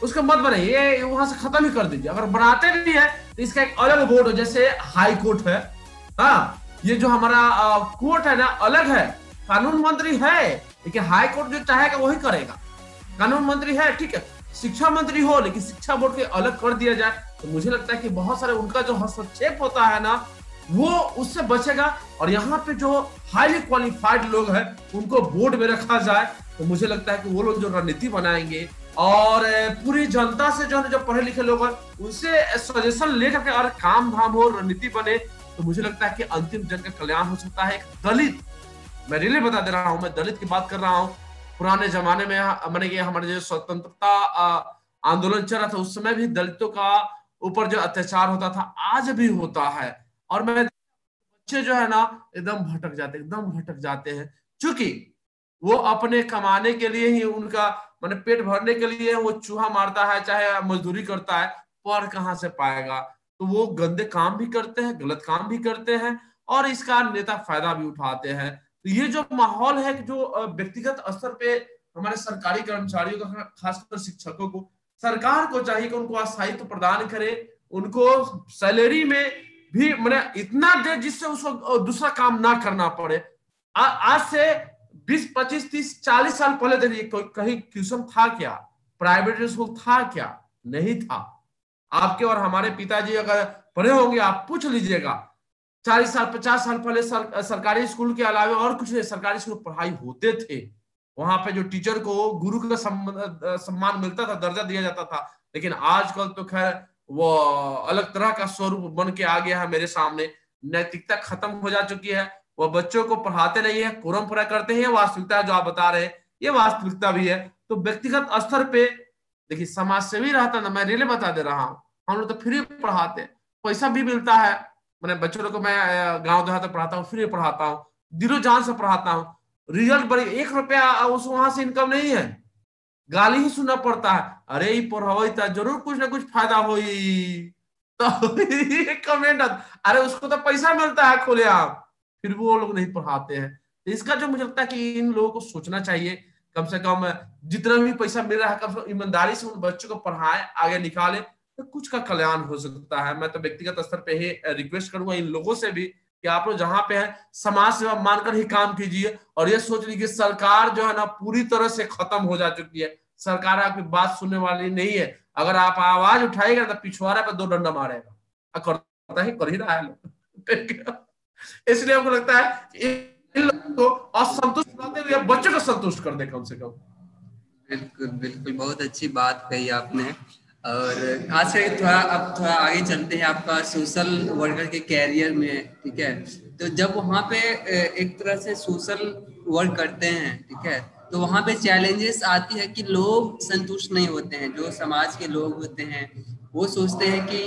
उसका मत बनाइए ये वहाँ से खत्म ही कर दीजिए। अगर बनाते भी है तो इसका एक अलग बोर्ड हो, जैसे हाई कोर्ट है। हाँ ये जो हमारा कोर्ट है ना, अलग है। कानून मंत्री है, लेकिन हाई कोर्ट जो चाहेगा, वही करेगा। कानून मंत्री है, ठीक है। शिक्षा मंत्री हो, लेकिन शिक्षा बोर्ड के अलग कर दिया जाए तो मुझे लगता है कि बहुत सारे उनका जो हस्तक्षेप होता है ना, वो उससे बचेगा। और यहाँ पे जो हाईली क्वालिफाइड लोग हैं, उनको बोर्ड में रखा जाए तो मुझे लगता है कि वो लोग जो रणनीति बनाएँगे और पूरी जनता से जो है जो पढ़े लिखे लोग हैं, उनसे सजेशन लेकर के अगर काम धाम हो, रणनीति बने तो मुझे लगता है कि अंतिम जन का कल्याण हो सकता है। एक दलित, मैं रिले बता दे रहा हूँ, मैं दलित की बात कर रहा हूँ। पुराने जमाने में मैंने ये हमारे जो स्वतंत्रता आंदोलन चल रहा था, उस समय भी दलितों का ऊपर जो अत्याचार होता था, आज भी होता है। और मैं, बच्चे जो है ना, एकदम भटक जाते, एकदम भटक जाते हैं। क्योंकि वो अपने कमाने के लिए ही उनका मैंने पेट भरने के लिए वो चूहा मारता है, चाहे मजदूरी करता है पढ़ कहाँ से पाएगा? तो वो गंदे काम भी करते हैं, गलत काम भी करते हैं, और इसका नेता फ़ायदा भी उठाते हैं। तो ये जो माहौल है जो व्यक्तिगत स्तर पे हमारे सरकारी कर्मचारियों का, खासकर शिक्षकों को, सरकार को चाहिए कि उनको अस्थायित्व प्रदान करे, उनको सैलरी में भी मैंने इतना दे जिससे उसको दूसरा काम ना करना पड़े। आज से 20, 25, 30, 40 साल पहले देखिए कहीं ट्यूशन था क्या? प्राइवेट स्कूल था क्या? नहीं था। आपके और हमारे पिताजी अगर पढ़े होंगे आप पूछ लीजिएगा। चालीस साल पचास साल पहले सर, सरकारी स्कूल के अलावा और कुछ नहीं सरकारी स्कूल पढ़ाई होते थे। वहाँ पे जो टीचर को गुरु का सम्मान मिलता था दर्जा दिया जाता था। लेकिन आजकल तो खैर वो अलग तरह का स्वरूप बन के आ गया है मेरे सामने। नैतिकता खत्म हो जा चुकी है। वो बच्चों को पढ़ाते है कुरम पूरा करते हैं वास्तविकता जो आप बता रहे हैं, ये वास्तविकता भी है। तो व्यक्तिगत स्तर पे, देखिए समाज से भी रहता ना, मैं रिले बता दे रहा हूँ, हम लोग तो फ्री पढ़ाते पैसा भी मिलता है, मैंने बच्चों को, मैं गाँव देहात पढ़ाता हूँ, फ्री पढ़ाता हूँ, दिलो जान से पढ़ाता हूँ। रिज़ल्ट बड़ी, एक रुपया उस वहाँ से इनकम नहीं है। गाली ही सुनना पड़ता है, अरे पढ़ाई ज़रूर कुछ ना कुछ फ़ायदा हो तो कमेंट अरे, उसको तो पैसा मिलता है खोले आप फिर भी वो लोग नहीं पढ़ाते हैं। तो इसका जो मुझे लगता है कि इन लोगों को सोचना चाहिए, कम से कम जितना भी पैसा मिल रहा है, कम से कम ईमानदारी से उन बच्चों को पढ़ाए, आगे निकाले तो कुछ का कल्याण हो सकता है। मैं तो व्यक्तिगत स्तर पे ही रिक्वेस्ट करूँगा इन लोगों से भी कि आप लोग जहाँ पे है, समाज सेवा मानकर ही काम कीजिए और ये सोच लीजिए सरकार जो है ना पूरी तरह से खत्म हो जा चुकी है। सरकार आपकी बात सुनने वाली नहीं है। अगर आप आवाज़ उठाएगा तो पिछवाड़ा पे दो डंडा मारेगा। करता ही, कर ही रहा है। इसलिए हमको लगता है इन लोगों को असंतुष्ट करते हुए बच्चों को संतुष्ट कर दे कम से कम। बिल्कुल बिल्कुल, बहुत अच्छी बात कही आपने। और खास करके थोड़ा, अब थोड़ा आगे चलते हैं आपका सोशल वर्कर के कैरियर में, ठीक है? तो जब वहाँ पे एक तरह से सोशल वर्क करते हैं, ठीक है? तो वहाँ पे चैलेंजेस आती है कि लोग संतुष्ट नहीं होते हैं, जो समाज के लोग होते हैं, वो सोचते हैं कि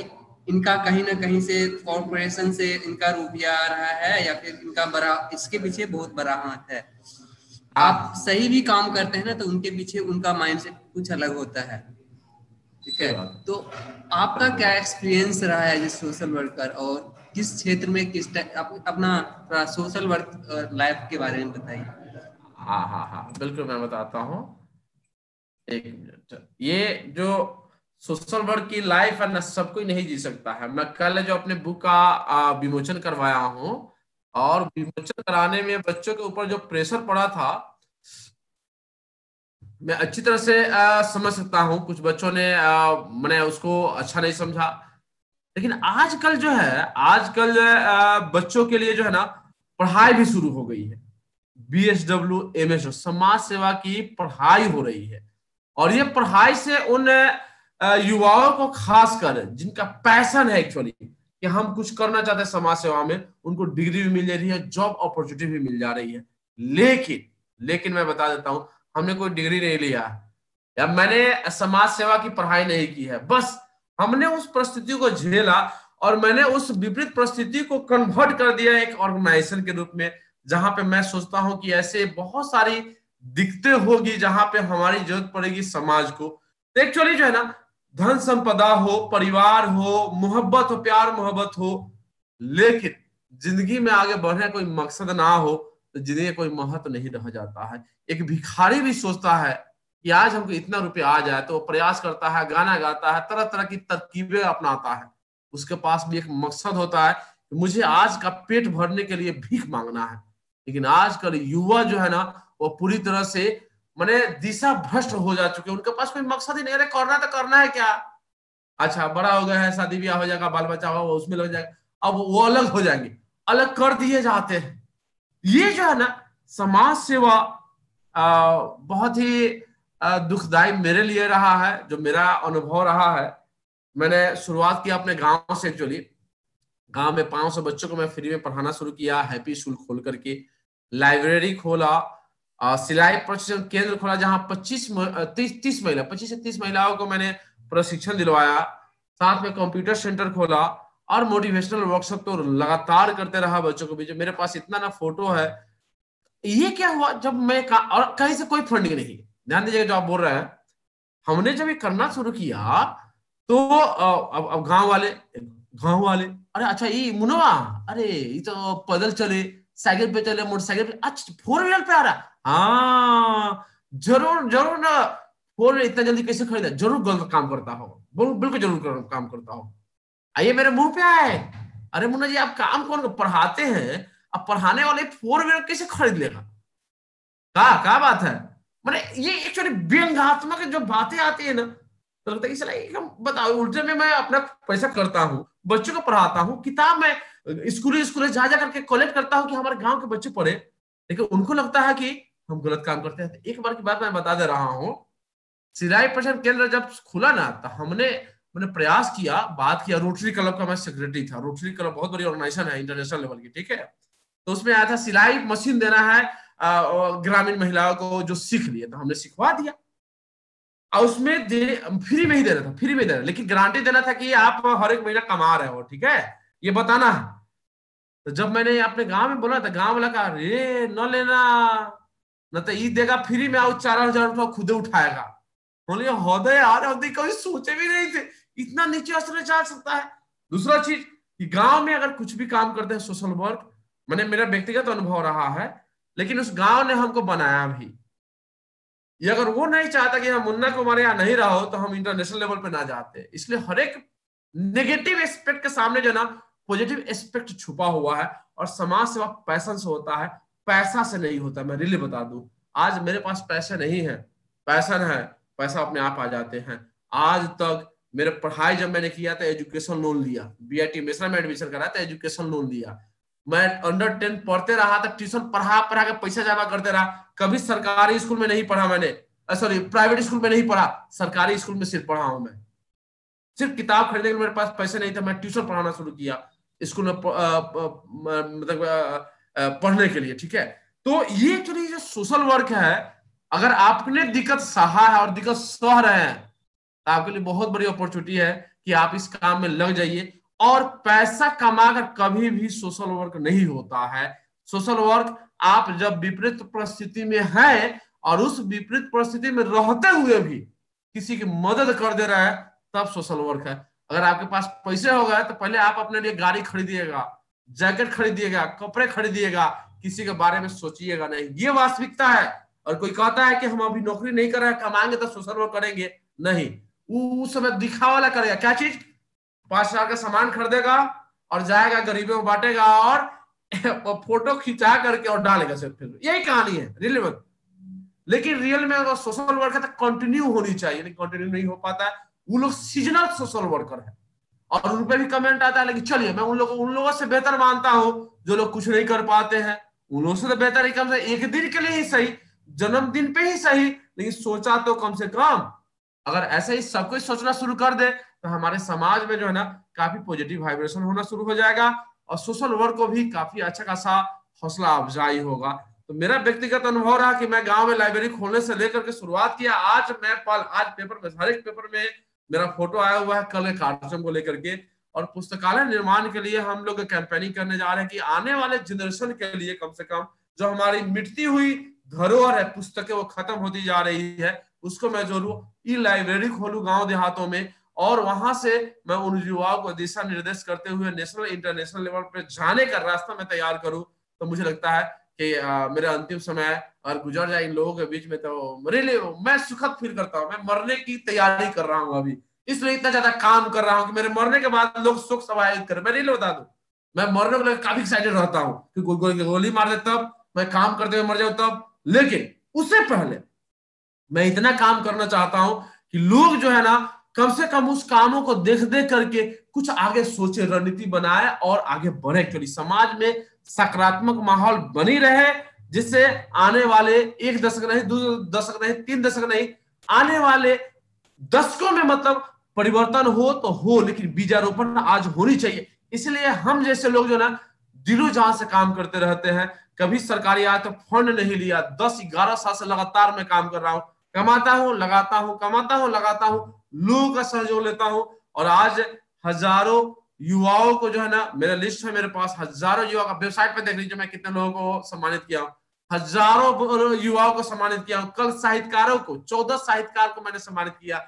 इनका कहीं ना कहीं से कॉरपोरेशन से इनका रुपया आ रहा है या फिर इनका बड़ा इसके पीछे बहुत बड़ा हाथ है। आप सही भी काम करते हैं ना तो उनके पीछे उनका माइंडसेट कुछ अलग होता है। ठीक है? तो आपका क्या एक्सपीरियंस रहा है जिस सोशल वर्कर और किस क्षेत्र में किस आप, अपना सोशल वर्क लाइफ के बारे में बताइए। हाँ हाँ हाँ बिल्कुल मैं बताता हूँ। एक मिनट ये जो सोशल वर्क की लाइफ है ना सब कोई नहीं जी सकता है। मैं कल जो अपने बुक का विमोचन करवाया हूँ और विमोचन कराने में बच्चों के ऊपर जो प्रेशर पड़ा था मैं अच्छी तरह से आ, समझ सकता हूँ। कुछ बच्चों ने मैंने उसको अच्छा नहीं समझा। लेकिन आजकल जो है आजकल बच्चों के लिए जो है ना पढ़ाई भी शुरू हो गई है। B S W M S समाज सेवा की पढ़ाई हो रही है। और ये पढ़ाई से उन युवाओं को खास कर जिनका पैशन है एक्चुअली कि हम कुछ करना चाहते हैं समाज सेवा में, उनको डिग्री भी मिल जा रही है जॉब अपॉर्चुनिटी भी मिल जा रही है। लेकिन लेकिन मैं बता देता हूँ, हमने कोई डिग्री नहीं लिया। या मैंने समाज सेवा की पढ़ाई नहीं की है। बस, हमने उस परिस्थिति को झेला और मैंने उस विपरीत परिस्थिति को कन्वर्ट कर दिया एक ऑर्गेनाइजेशन के रूप में, जहाँ पे मैं सोचता हूँ कि ऐसे बहुत सारी दिक्कतें होगी जहाँ पे हमारी ज़रूरत पड़ेगी समाज को। एक्चुअली जो है ना धन संपदा हो, परिवार हो, मोहब्बत हो, प्यार मोहब्बत हो, लेकिन ज़िंदगी में आगे बढ़ने कोई मकसद ना हो तो ज़िंदगी कोई महत्व नहीं रह जाता है। एक भिखारी भी सोचता है कि आज हमको इतना रुपया आ जाए तो वो प्रयास करता है, गाना गाता है तरह तरह की तरकीबें अपनाता है। उसके पास भी एक मकसद होता है कि मुझे आज का पेट भरने के लिए भीख मांगना है। लेकिन आजकल युवा जो है ना, वो पूरी तरह से मैंने दिशा भ्रष्ट हो जा चुके उनके पास कोई मकसद ही नहीं अरे, करना तो करना है क्या? अच्छा बड़ा हो गया है, शादी ब्याह हो जाएगा बाल बच्चा होगा उसमें लग जाएगा। अब वो अलग हो जाएँगे, अलग कर दिए जाते हैं। ये जो है ना, समाज सेवा बहुत ही दुखदायी मेरे लिए रहा है, जो मेरा अनुभव रहा है। मैंने शुरुआत किया अपने गाँव से एक्चुअली गाँव में पाँच सौ बच्चों को मैं फ्री में पढ़ाना शुरू किया हैप्पी स्कूल खोल करके। लाइब्रेरी खोला सिलाई प्रशिक्षण केंद्र खोला जहाँ पच्चीस तीस तीस महिला पच्चीस से तीस महिलाओं को मैंने प्रशिक्षण दिलवाया। साथ में कंप्यूटर सेंटर खोला और मोटिवेशनल वर्कशॉप तो लगातार करते रहा बच्चों को जो मेरे पास इतना ना फ़ोटो है। ये क्या हुआ जब मैं का, और कहीं से कोई फंडिंग नहीं। ध्यान दीजिएगा जो आप बोल रहे हैं। हमने जब ये करना शुरू किया तो अब अब गाँव वाले गाँव वाले अरे अच्छा ये मुनवा अरे ये तो पैदल चले। साइकिल पे चले, मोटरसाइकिल पे अच्छा फोर व्हीलर पे आ रहा। हाँ ज़रूर ज़रूर ना। फोर व्हीलर इतना जल्दी कैसे खरीदा? ज़रूर गलत काम करता हो। बिल्कुल ज़रूर काम करता हो। आइए, मेरे मुँह पे आए। अरे मुन्ना जी, आप काम कौन पढ़ाते हैं? अब पढ़ाने वाले फोर व्हीलर कैसे खरीद लेगा? कहा क्या बात है? मैंने ये एक्चुअली व्यंगात्मक जो बातें आती है ना तो लगता है इसलिए बताओ उल्टे में मैं अपना पैसा करता हूँ, बच्चों को पढ़ाता हूँ, किताब में स्कूल स्कूल जा जा करके कलेक्ट करता हूँ कि हमारे गाँव के बच्चे पढ़े, लेकिन उनको लगता है कि हम गलत काम करते हैं। एक बार की बात मैं बता दे रहा हूँ। सिलाई प्रशिक्षण केंद्र जब खुला ना तो हमने मैंने प्रयास किया, बात किया रोटरी क्लब का मैं सेक्रेटरी था। रोटरी क्लब बहुत बड़ी ऑर्गेनाइजेशन है इंटरनेशनल लेवल की, ठीक है? तो उसमें आया था, सिलाई मशीन देना है ग्रामीण महिलाओं को जो सीख लिए तो हमने सिखवा दिया। और उसमें फ्री में ही देना था, फ्री में देना लेकिन गारंटी देना था कि आप हर एक महीना कमा रहे हो, ठीक है? ये बताना। है तो जब मैंने अपने गाँव में बोला था, गाँव वाला कहा, अरे, न लेना। न तो ई देगा, फ्री में आओ, चार हज़ार रुपया खुद उठाएगा। बोलिए हृदय यार हृदय कभी सोचे भी नहीं थे। इतना नीचे अस्त्र जा सकता है। दूसरा चीज़, कि गाँव में अगर कुछ भी काम करते हैं सोशल वर्क मैंने, मेरा व्यक्तिगत अनुभव रहा है, लेकिन उस गाँव ने हमको बनाया भी। ये अगर वो नहीं चाहता कि हम मुन्ना कुमार यहाँ नहीं रहो तो हम इंटरनेशनल लेवल पे ना जाते। इसलिए हर एक नेगेटिव एस्पेक्ट के सामने जो ना पॉजिटिव एस्पेक्ट छुपा हुआ है और समाज सेवा पैसन से होता है, पैसा से नहीं होता। मैं रिली बता दू, आज मेरे पास पैसे नहीं है पैसन है, पैसा अपने आप आ जाते हैं। आज तक मेरे पढ़ाई जब मैंने किया था एजुकेशन लोन लिया। बी आई टी मिश्रा में एडमिशन करा था एजुकेशन लोन लिया। मैं अंडर टेन पढ़ते रहा था ट्यूशन पढ़ा पढ़ा के पैसा जमा करते रहा। कभी सरकारी स्कूल में नहीं पढ़ा मैंने। सॉरी प्राइवेट स्कूल में नहीं पढ़ा, सरकारी स्कूल में सिर्फ़ पढ़ा हूँ मैं। सिर्फ़ किताब खरीदने के मेरे पास पैसे नहीं थे, मैं ट्यूशन पढ़ाना शुरू किया। स्कूल में मतलब पढ़ने के लिए, ठीक है? तो ये एक्चुअली जो सोशल वर्क है, अगर आपने दिक्कत सहा है और दिक्कत सह रहे हैं तो आपके लिए बहुत बड़ी अपॉर्चुनिटी है कि आप इस काम में लग जाइए। और पैसा कमाकर कभी भी सोशल वर्क नहीं होता है। सोशल वर्क आप जब विपरीत परिस्थिति में है और उस विपरीत परिस्थिति में रहते हुए भी किसी की मदद कर दे रहा है, तब सोशल वर्क है। अगर आपके पास पैसे हो गए तो पहले आप अपने लिए गाड़ी खरीदिएगा, जैकेट खरीदिएगा, कपड़े खरीदिएगा, किसी के बारे में सोचिएगा नहीं। ये वास्तविकता है। और कोई कहता है कि हम अभी नौकरी नहीं कर रहे हैं, कमाएँगे तो सोशल वर्क करेंगे। नहीं। उस समय दिखावा करेगा। क्या चीज़? पाँच हज़ार का सामान खरीदेगा और जाएगा, गरीबों में बांटेगा और फ़ोटो खिंचा करके और डालेगा सिर्फ़ यही कहानी है। रियल में लेकिन रियल में अगर सोशल वर्क है तो कंटिन्यू होनी चाहिए। कंटिन्यू नहीं हो पाता है वो लोग सीजनल सोशल वर्कर है। और उन पर भी कमेंट आता है, लेकिन चलिए, मैं उन लोगों उन लोगों से बेहतर मानता हूँ, जो लोग कुछ नहीं कर पाते हैं, उन लोगों से तो बेहतर ही कम से एक दिन के लिए ही सही, जन्मदिन पे ही सही, लेकिन सोचा तो कम से कम, अगर ऐसे ही सब कुछ सोचना शुरू कर दे तो हमारे समाज में जो है ना, काफ़ी पॉजिटिव वाइब्रेशन होना शुरू हो जाएगा, और सोशल वर्क को भी काफ़ी अच्छा खासा हौसला अफजाई होगा। तो मेरा व्यक्तिगत अनुभव रहा कि मैं गाँव में लाइब्रेरी खोलने से लेकर के शुरुआत किया, आज मैं पल, आज पेपर में हर एक पेपर में मेरा फ़ोटो आया हुआ है कल कार्यक्रम को लेकर के, और पुस्तकालय निर्माण के लिए हम लोग कैंपेनिंग करने जा रहे हैं कि आने वाले जनरेशन के लिए कम से कम जो हमारी मिटती हुई धरोहर है, पुस्तकें वो खत्म होती जा रही है, उसको मैं जोड़ू ई लाइब्रेरी खोलू गाँव देहातों में, और वहाँ से मैं उन युवाओं को दिशा निर्देश करते हुए नेशनल इंटरनेशनल लेवल पे जाने का रास्ता मैं तैयार करूँ तो मुझे लगता है कि आ, मेरा अंतिम समय है और गुजर जाए इन लोगों के बीच में तो मेरे लिए मैं सुखद फील करता हूँ। मैं मरने की तैयारी कर रहा हूँ अभी। इसलिए इतना ज़्यादा काम कर रहा हूँ कि मेरे मरने के बाद लोग सुख समाहित करें मैं नहीं बता दू। मैं मरने को लेकर काफ़ी एक्साइटेड रहता हूँ कि गो, गो, गोली मार दे तब मैं काम करते हुए मर जाऊँ तब। लेकिन उससे पहले मैं इतना काम करना चाहता हूँ कि लोग जो है ना कम से कम उस कामों को देख देख करके कुछ आगे सोचे रणनीति बनाए और आगे बढ़े। क्योंकि समाज में सकारात्मक माहौल बनी रहे, जिससे आने वाले एक दशक नहीं, दो दशक नहीं, तीन दशक नहीं, आने वाले दशकों में मतलब परिवर्तन हो तो हो, लेकिन बीजारोपण आज होनी चाहिए। इसलिए हम जैसे लोग जो ना, दिलो जहाँ से काम करते रहते हैं, कभी सरकारी आया तो फंड नहीं लिया, दस, ग्यारह साल से लगातार मैं काम कर रहा हूँ, कमाता हूँ, लगाता हूँ, कमाता हूँ, लगाता हूँ, लोगों का सहयोग लेता हूँ, और आज हज़ारों युवाओं को जो है ना मेरा लिस्ट है मेरे पास हज़ारों युवा का वेबसाइट पे देख लीजिए मैं कितने लोगों को सम्मानित किया हूँ। हज़ारों युवाओं को सम्मानित किया हूँ। कल साहित्यकारों को चौदह साहित्यकार को मैंने सम्मानित किया।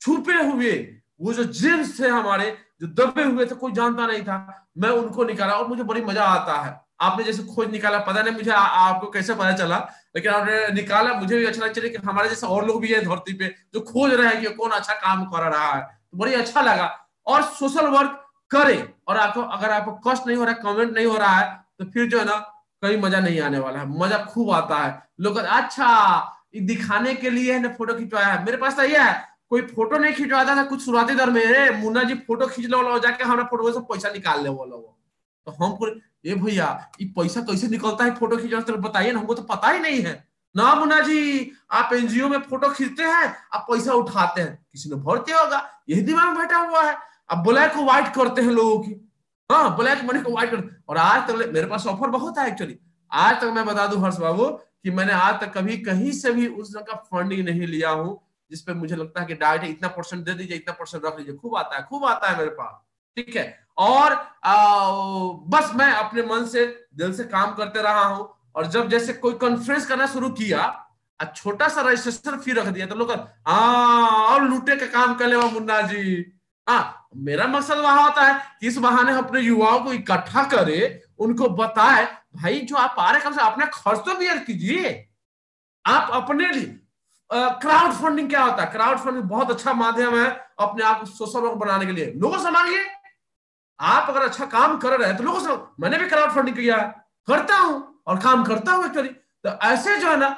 छुपे हुए वो जो जेम्स थे हमारे जो दबे हुए थे कोई जानता नहीं था। मैं उनको निकाला और मुझे बड़ी मज़ा आता है। आपने जैसे खोज निकाला पता नहीं मुझे आ, आपको कैसे पता चला लेकिन आपने निकाला मुझे भी अच्छा लगा कि हमारे जैसे और लोग भी है धरती पे जो खोज रहे हैं कि कौन अच्छा काम कर रहा है। तो बड़ी अच्छा लगा। और सोशल वर्क करे। और आपको, अगर आपको कष्ट नहीं हो रहा है कमेंट नहीं हो रहा है तो फिर जो है ना कहीं मज़ा नहीं आने वाला है। मज़ा खूब आता है। लोग अच्छा दिखाने के लिए है फ़ोटो खिंचवाया है? मेरे पास तो यह है, कोई फ़ोटो नहीं खिंचवाता था कुछ शुरुआती दर में। मुन्ना जी फ़ोटो खींच लो जाके हमारे फ़ोटो से पैसा निकाल ले वो तो हम ये भैया, ये पैसा कैसे निकलता है फ़ोटो खींचने तो बताइए ना, हमको तो पता ही नहीं है। ना मुन्ना जी, आप एनजीओ में फ़ोटो खींचते हैं, आप पैसा उठाते हैं। किसी ने भरते होगा। यही दिमाग बैठा हुआ है। अब ब्लैक को व्हाइट करते हैं लोगों की। हाँ ब्लैक मनी को व्हाइट कर और आज तक मेरे पास ऑफ़र बहुत है एक्चुअली आज तक मैं बता दू हर्ष बाबू कि मैंने आज तक कभी कहीं से भी उस जगह फंडिंग नहीं लिया हूँ जिसपे मुझे लगता है कि डायरेक्ट इतना परसेंट दे दीजिए इतना परसेंट रख लीजिए। खूब आता है खूब आता है मेरे पास। ठीक है? और आ, बस मैं अपने मन से दिल से काम करते रहा हूँ। और जब जैसे कोई कॉन्फ्रेंस करना शुरू किया छोटा सा रजिस्ट्रेशन फ़ी रख दिया तो लोग हाँ और लूटे का काम कर ले मुन्ना जी। हाँ मेरा मकसद वहाँ होता है कि इस बहाने अपने युवाओं को इकट्ठा करे, उनको बताए, भाई, जो आप आ रहे कम से अपने खर्च तो बियर कीजिए। आप अपने लिए क्राउड फंडिंग क्या होता है? क्राउड फंडिंग बहुत अच्छा माध्यम है अपने आप को सोशल वर्क बनाने के लिए। लोगों से मांगिए। आप अगर अच्छा काम कर रहे हैं तो लोगों से मैंने भी क्राउड फंडिंग किया है। करता हूँ और काम करता हूँ एक्चुअली तो ऐसे जो है ना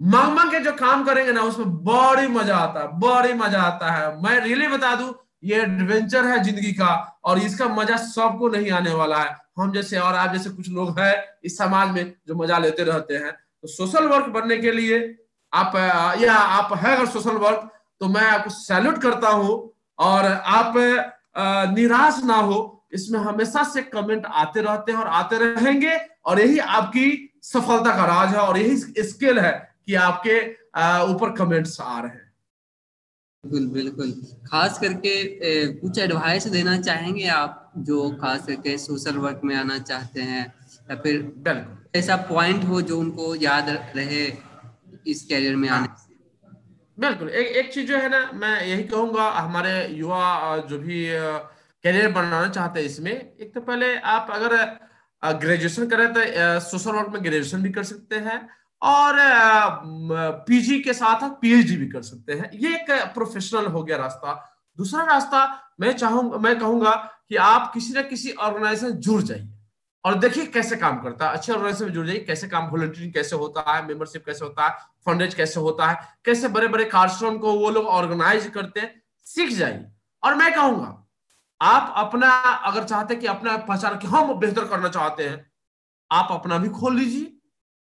मांग मांग के जो काम करेंगे ना, उसमें बड़ी मज़ा आता है, बड़ी मज़ा आता है। मैं रियली बता दू ये एडवेंचर है ज़िंदगी का, और इसका मज़ा सबको नहीं आने वाला है। हम जैसे और आप जैसे कुछ लोग हैं इस समाज में जो मज़ा लेते रहते हैं तो सोशल वर्क बनने के लिए आप, या आप है अगर सोशल वर्क तो मैं आपको सैल्यूट करता हूँ, और आप निराश ना हो। इसमें हमेशा से कमेंट आते रहते हैं और आते रहेंगे, और यही आपकी सफलता का राज है, और यही स्किल है कि आपके ऊपर कमेंट्स आ रहे हैं। बिल्कुल बिल्कुल। खास करके कुछ एडवाइस देना चाहेंगे आप जो खास करके सोशल वर्क में आना चाहते हैं? या फिर ऐसा पॉइंट हो जो उनको याद रहे इस कैरियर में आने से? बिल्कुल। एक एक चीज़ जो है ना मैं यही कहूँगा हमारे युवा जो भी कैरियर बनाना चाहते हैं इसमें एक तो पहले आप अगर ग्रेजुएशन करें तो सोशल वर्क में ग्रेजुएशन भी कर सकते हैं। और पीजी के साथ आप पीएचडी भी कर सकते हैं। ये एक प्रोफेशनल हो गया रास्ता। दूसरा रास्ता मैं चाहूँगा, मैं कहूँगा कि आप किसी न किसी ऑर्गेनाइजेशन जुड़ जाइए। और देखिए कैसे काम करता है। अच्छे ऑर्गेनाइजेशन में जुड़ जाइए। कैसे काम, वॉलंटियरिंग कैसे होता है, मेंबरशिप कैसे होता है, फंडेज कैसे होता है, कैसे बड़े बड़े कार्यक्रम को वो लोग ऑर्गेनाइज करते हैं, सीख जाइए। और मैं कहूँगा, आप अपना, अगर चाहते कि अपना पहचान कि हम बेहतर करना चाहते हैं, आप अपना भी खोल लीजिए।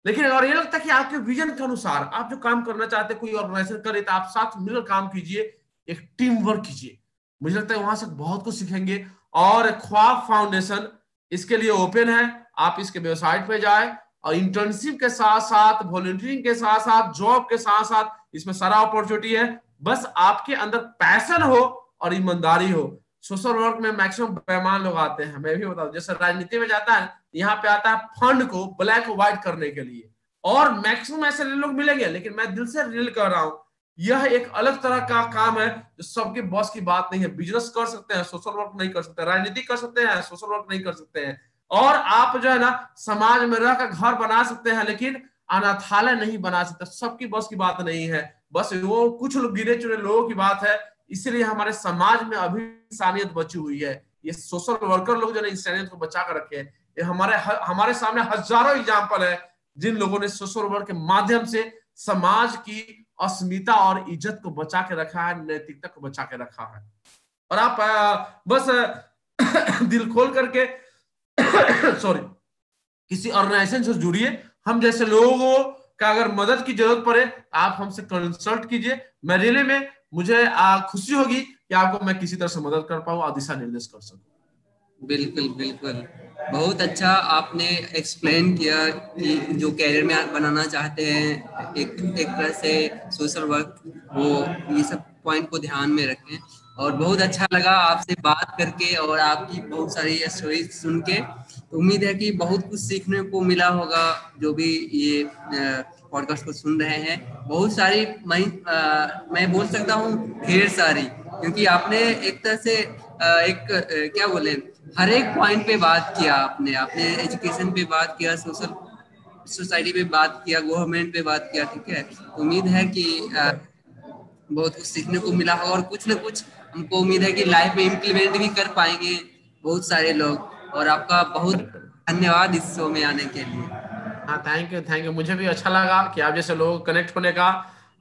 लेकिन अगर ये लगता है कि आपके विजन के अनुसार आप जो काम करना चाहते हैं, कोई ऑर्गेनाइजेशन करे तो आप साथ मिलकर काम कीजिए, एक टीम वर्क कीजिए। मुझे लगता है वहाँ से बहुत कुछ सीखेंगे। और ख्वाब फाउंडेशन इसके लिए ओपन है। आप इसके वेबसाइट पे जाए और इंटर्नशिप के साथ साथ वॉलंटियरिंग के साथ साथ जॉब के साथ साथ, इसमें सारा अपॉर्चुनिटी है। बस आपके अंदर पैशन हो और ईमानदारी हो। सोशल वर्क में मैक्सिमम बेमान लोग आते हैं, मैं भी बता जैसे राजनीति में जाता है, यहाँ पे आता है फंड को ब्लैक व्हाइट करने के लिए। और मैक्सिमम ऐसे लोग मिलेंगे, लेकिन मैं दिल से रिल कर रहा हूँ, यह एक अलग तरह का काम है, जो सबके बॉस की बात नहीं है। बिज़नेस कर सकते हैं, सोशल वर्क नहीं कर सकते, राजनीति कर सकते हैं, सोशल वर्क नहीं कर सकते हैं। और आप जो है ना, समाज में रहकर घर बना सकते हैं, लेकिन अनाथालय नहीं बना सकते। सबकी बस की बात नहीं है। बस वो कुछ लोग गिरे चुने लोगों की बात है। इसलिए हमारे समाज में अभी इंसानियत बची हुई है। ये सोशल वर्कर लोग जो है इंसानियत को बचा कर रखे ये हमारे हमारे सामने हज़ारों एग्ज़ाम्पल है, जिन लोगों ने सोशल वर्क के माध्यम से समाज की अस्मिता और इज़्ज़त को बचा के रखा है, नैतिकता को बचा के रखा है। और आप बस दिल खोल करके सॉरी किसी ऑर्गेनाइजेशन से जुड़िए। हम जैसे लोगों का अगर मदद की ज़रूरत पड़े, आप हमसे कंसल्ट कीजिए। मैं रिले में मुझे खुशी होगी कि आपको मैं किसी तरह से मदद कर पाऊँ और दिशा निर्देश कर सकूँ। बिल्कुल बिल्कुल। बहुत अच्छा आपने एक्सप्लेन किया कि जो कैरियर में आप बनाना चाहते हैं, एक एक तरह से सोशल वर्क वो, ये सब पॉइंट को ध्यान में रखें। और बहुत अच्छा लगा आपसे बात करके और आपकी बहुत सारी स्टोरी सुन के। उम्मीद है कि बहुत कुछ सीखने को मिला होगा, जो भी ये पॉडकास्ट को सुन रहे हैं। बहुत सारी मैं आ, मैं बोल सकता हूँ ढेर सारी। क्योंकि आपने एक तरह से आ, एक क्या बोले हर एक पॉइंट पे बात किया आपने। आपने एजुकेशन पे बात किया सोशल सोसाइटी पे बात किया गवर्नमेंट पे बात किया ठीक है? उम्मीद है कि बहुत कुछ सीखने को मिला होगा और कुछ ना कुछ हमको उम्मीद है कि लाइफ में इम्प्लीमेंट भी कर पाएँगे बहुत सारे लोग। और आपका बहुत धन्यवाद इस शो में आने के लिए। हाँ थैंक यू थैंक यू मुझे भी अच्छा लगा कि आप जैसे लोग कनेक्ट होने का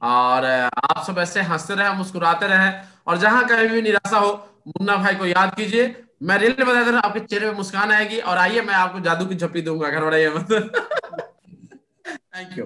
और आप सब ऐसे हँसते रहे, मुस्कुराते रहे और जहाँ कहीं भी निराशा हो, मुन्ना भाई को याद कीजिए। मैं रियल बता दे आपके चेहरे पे मुस्कान आएगी और आइए, मैं आपको जादू की झप्पी दूँगा, घर बढ़ाइए मत। Thank you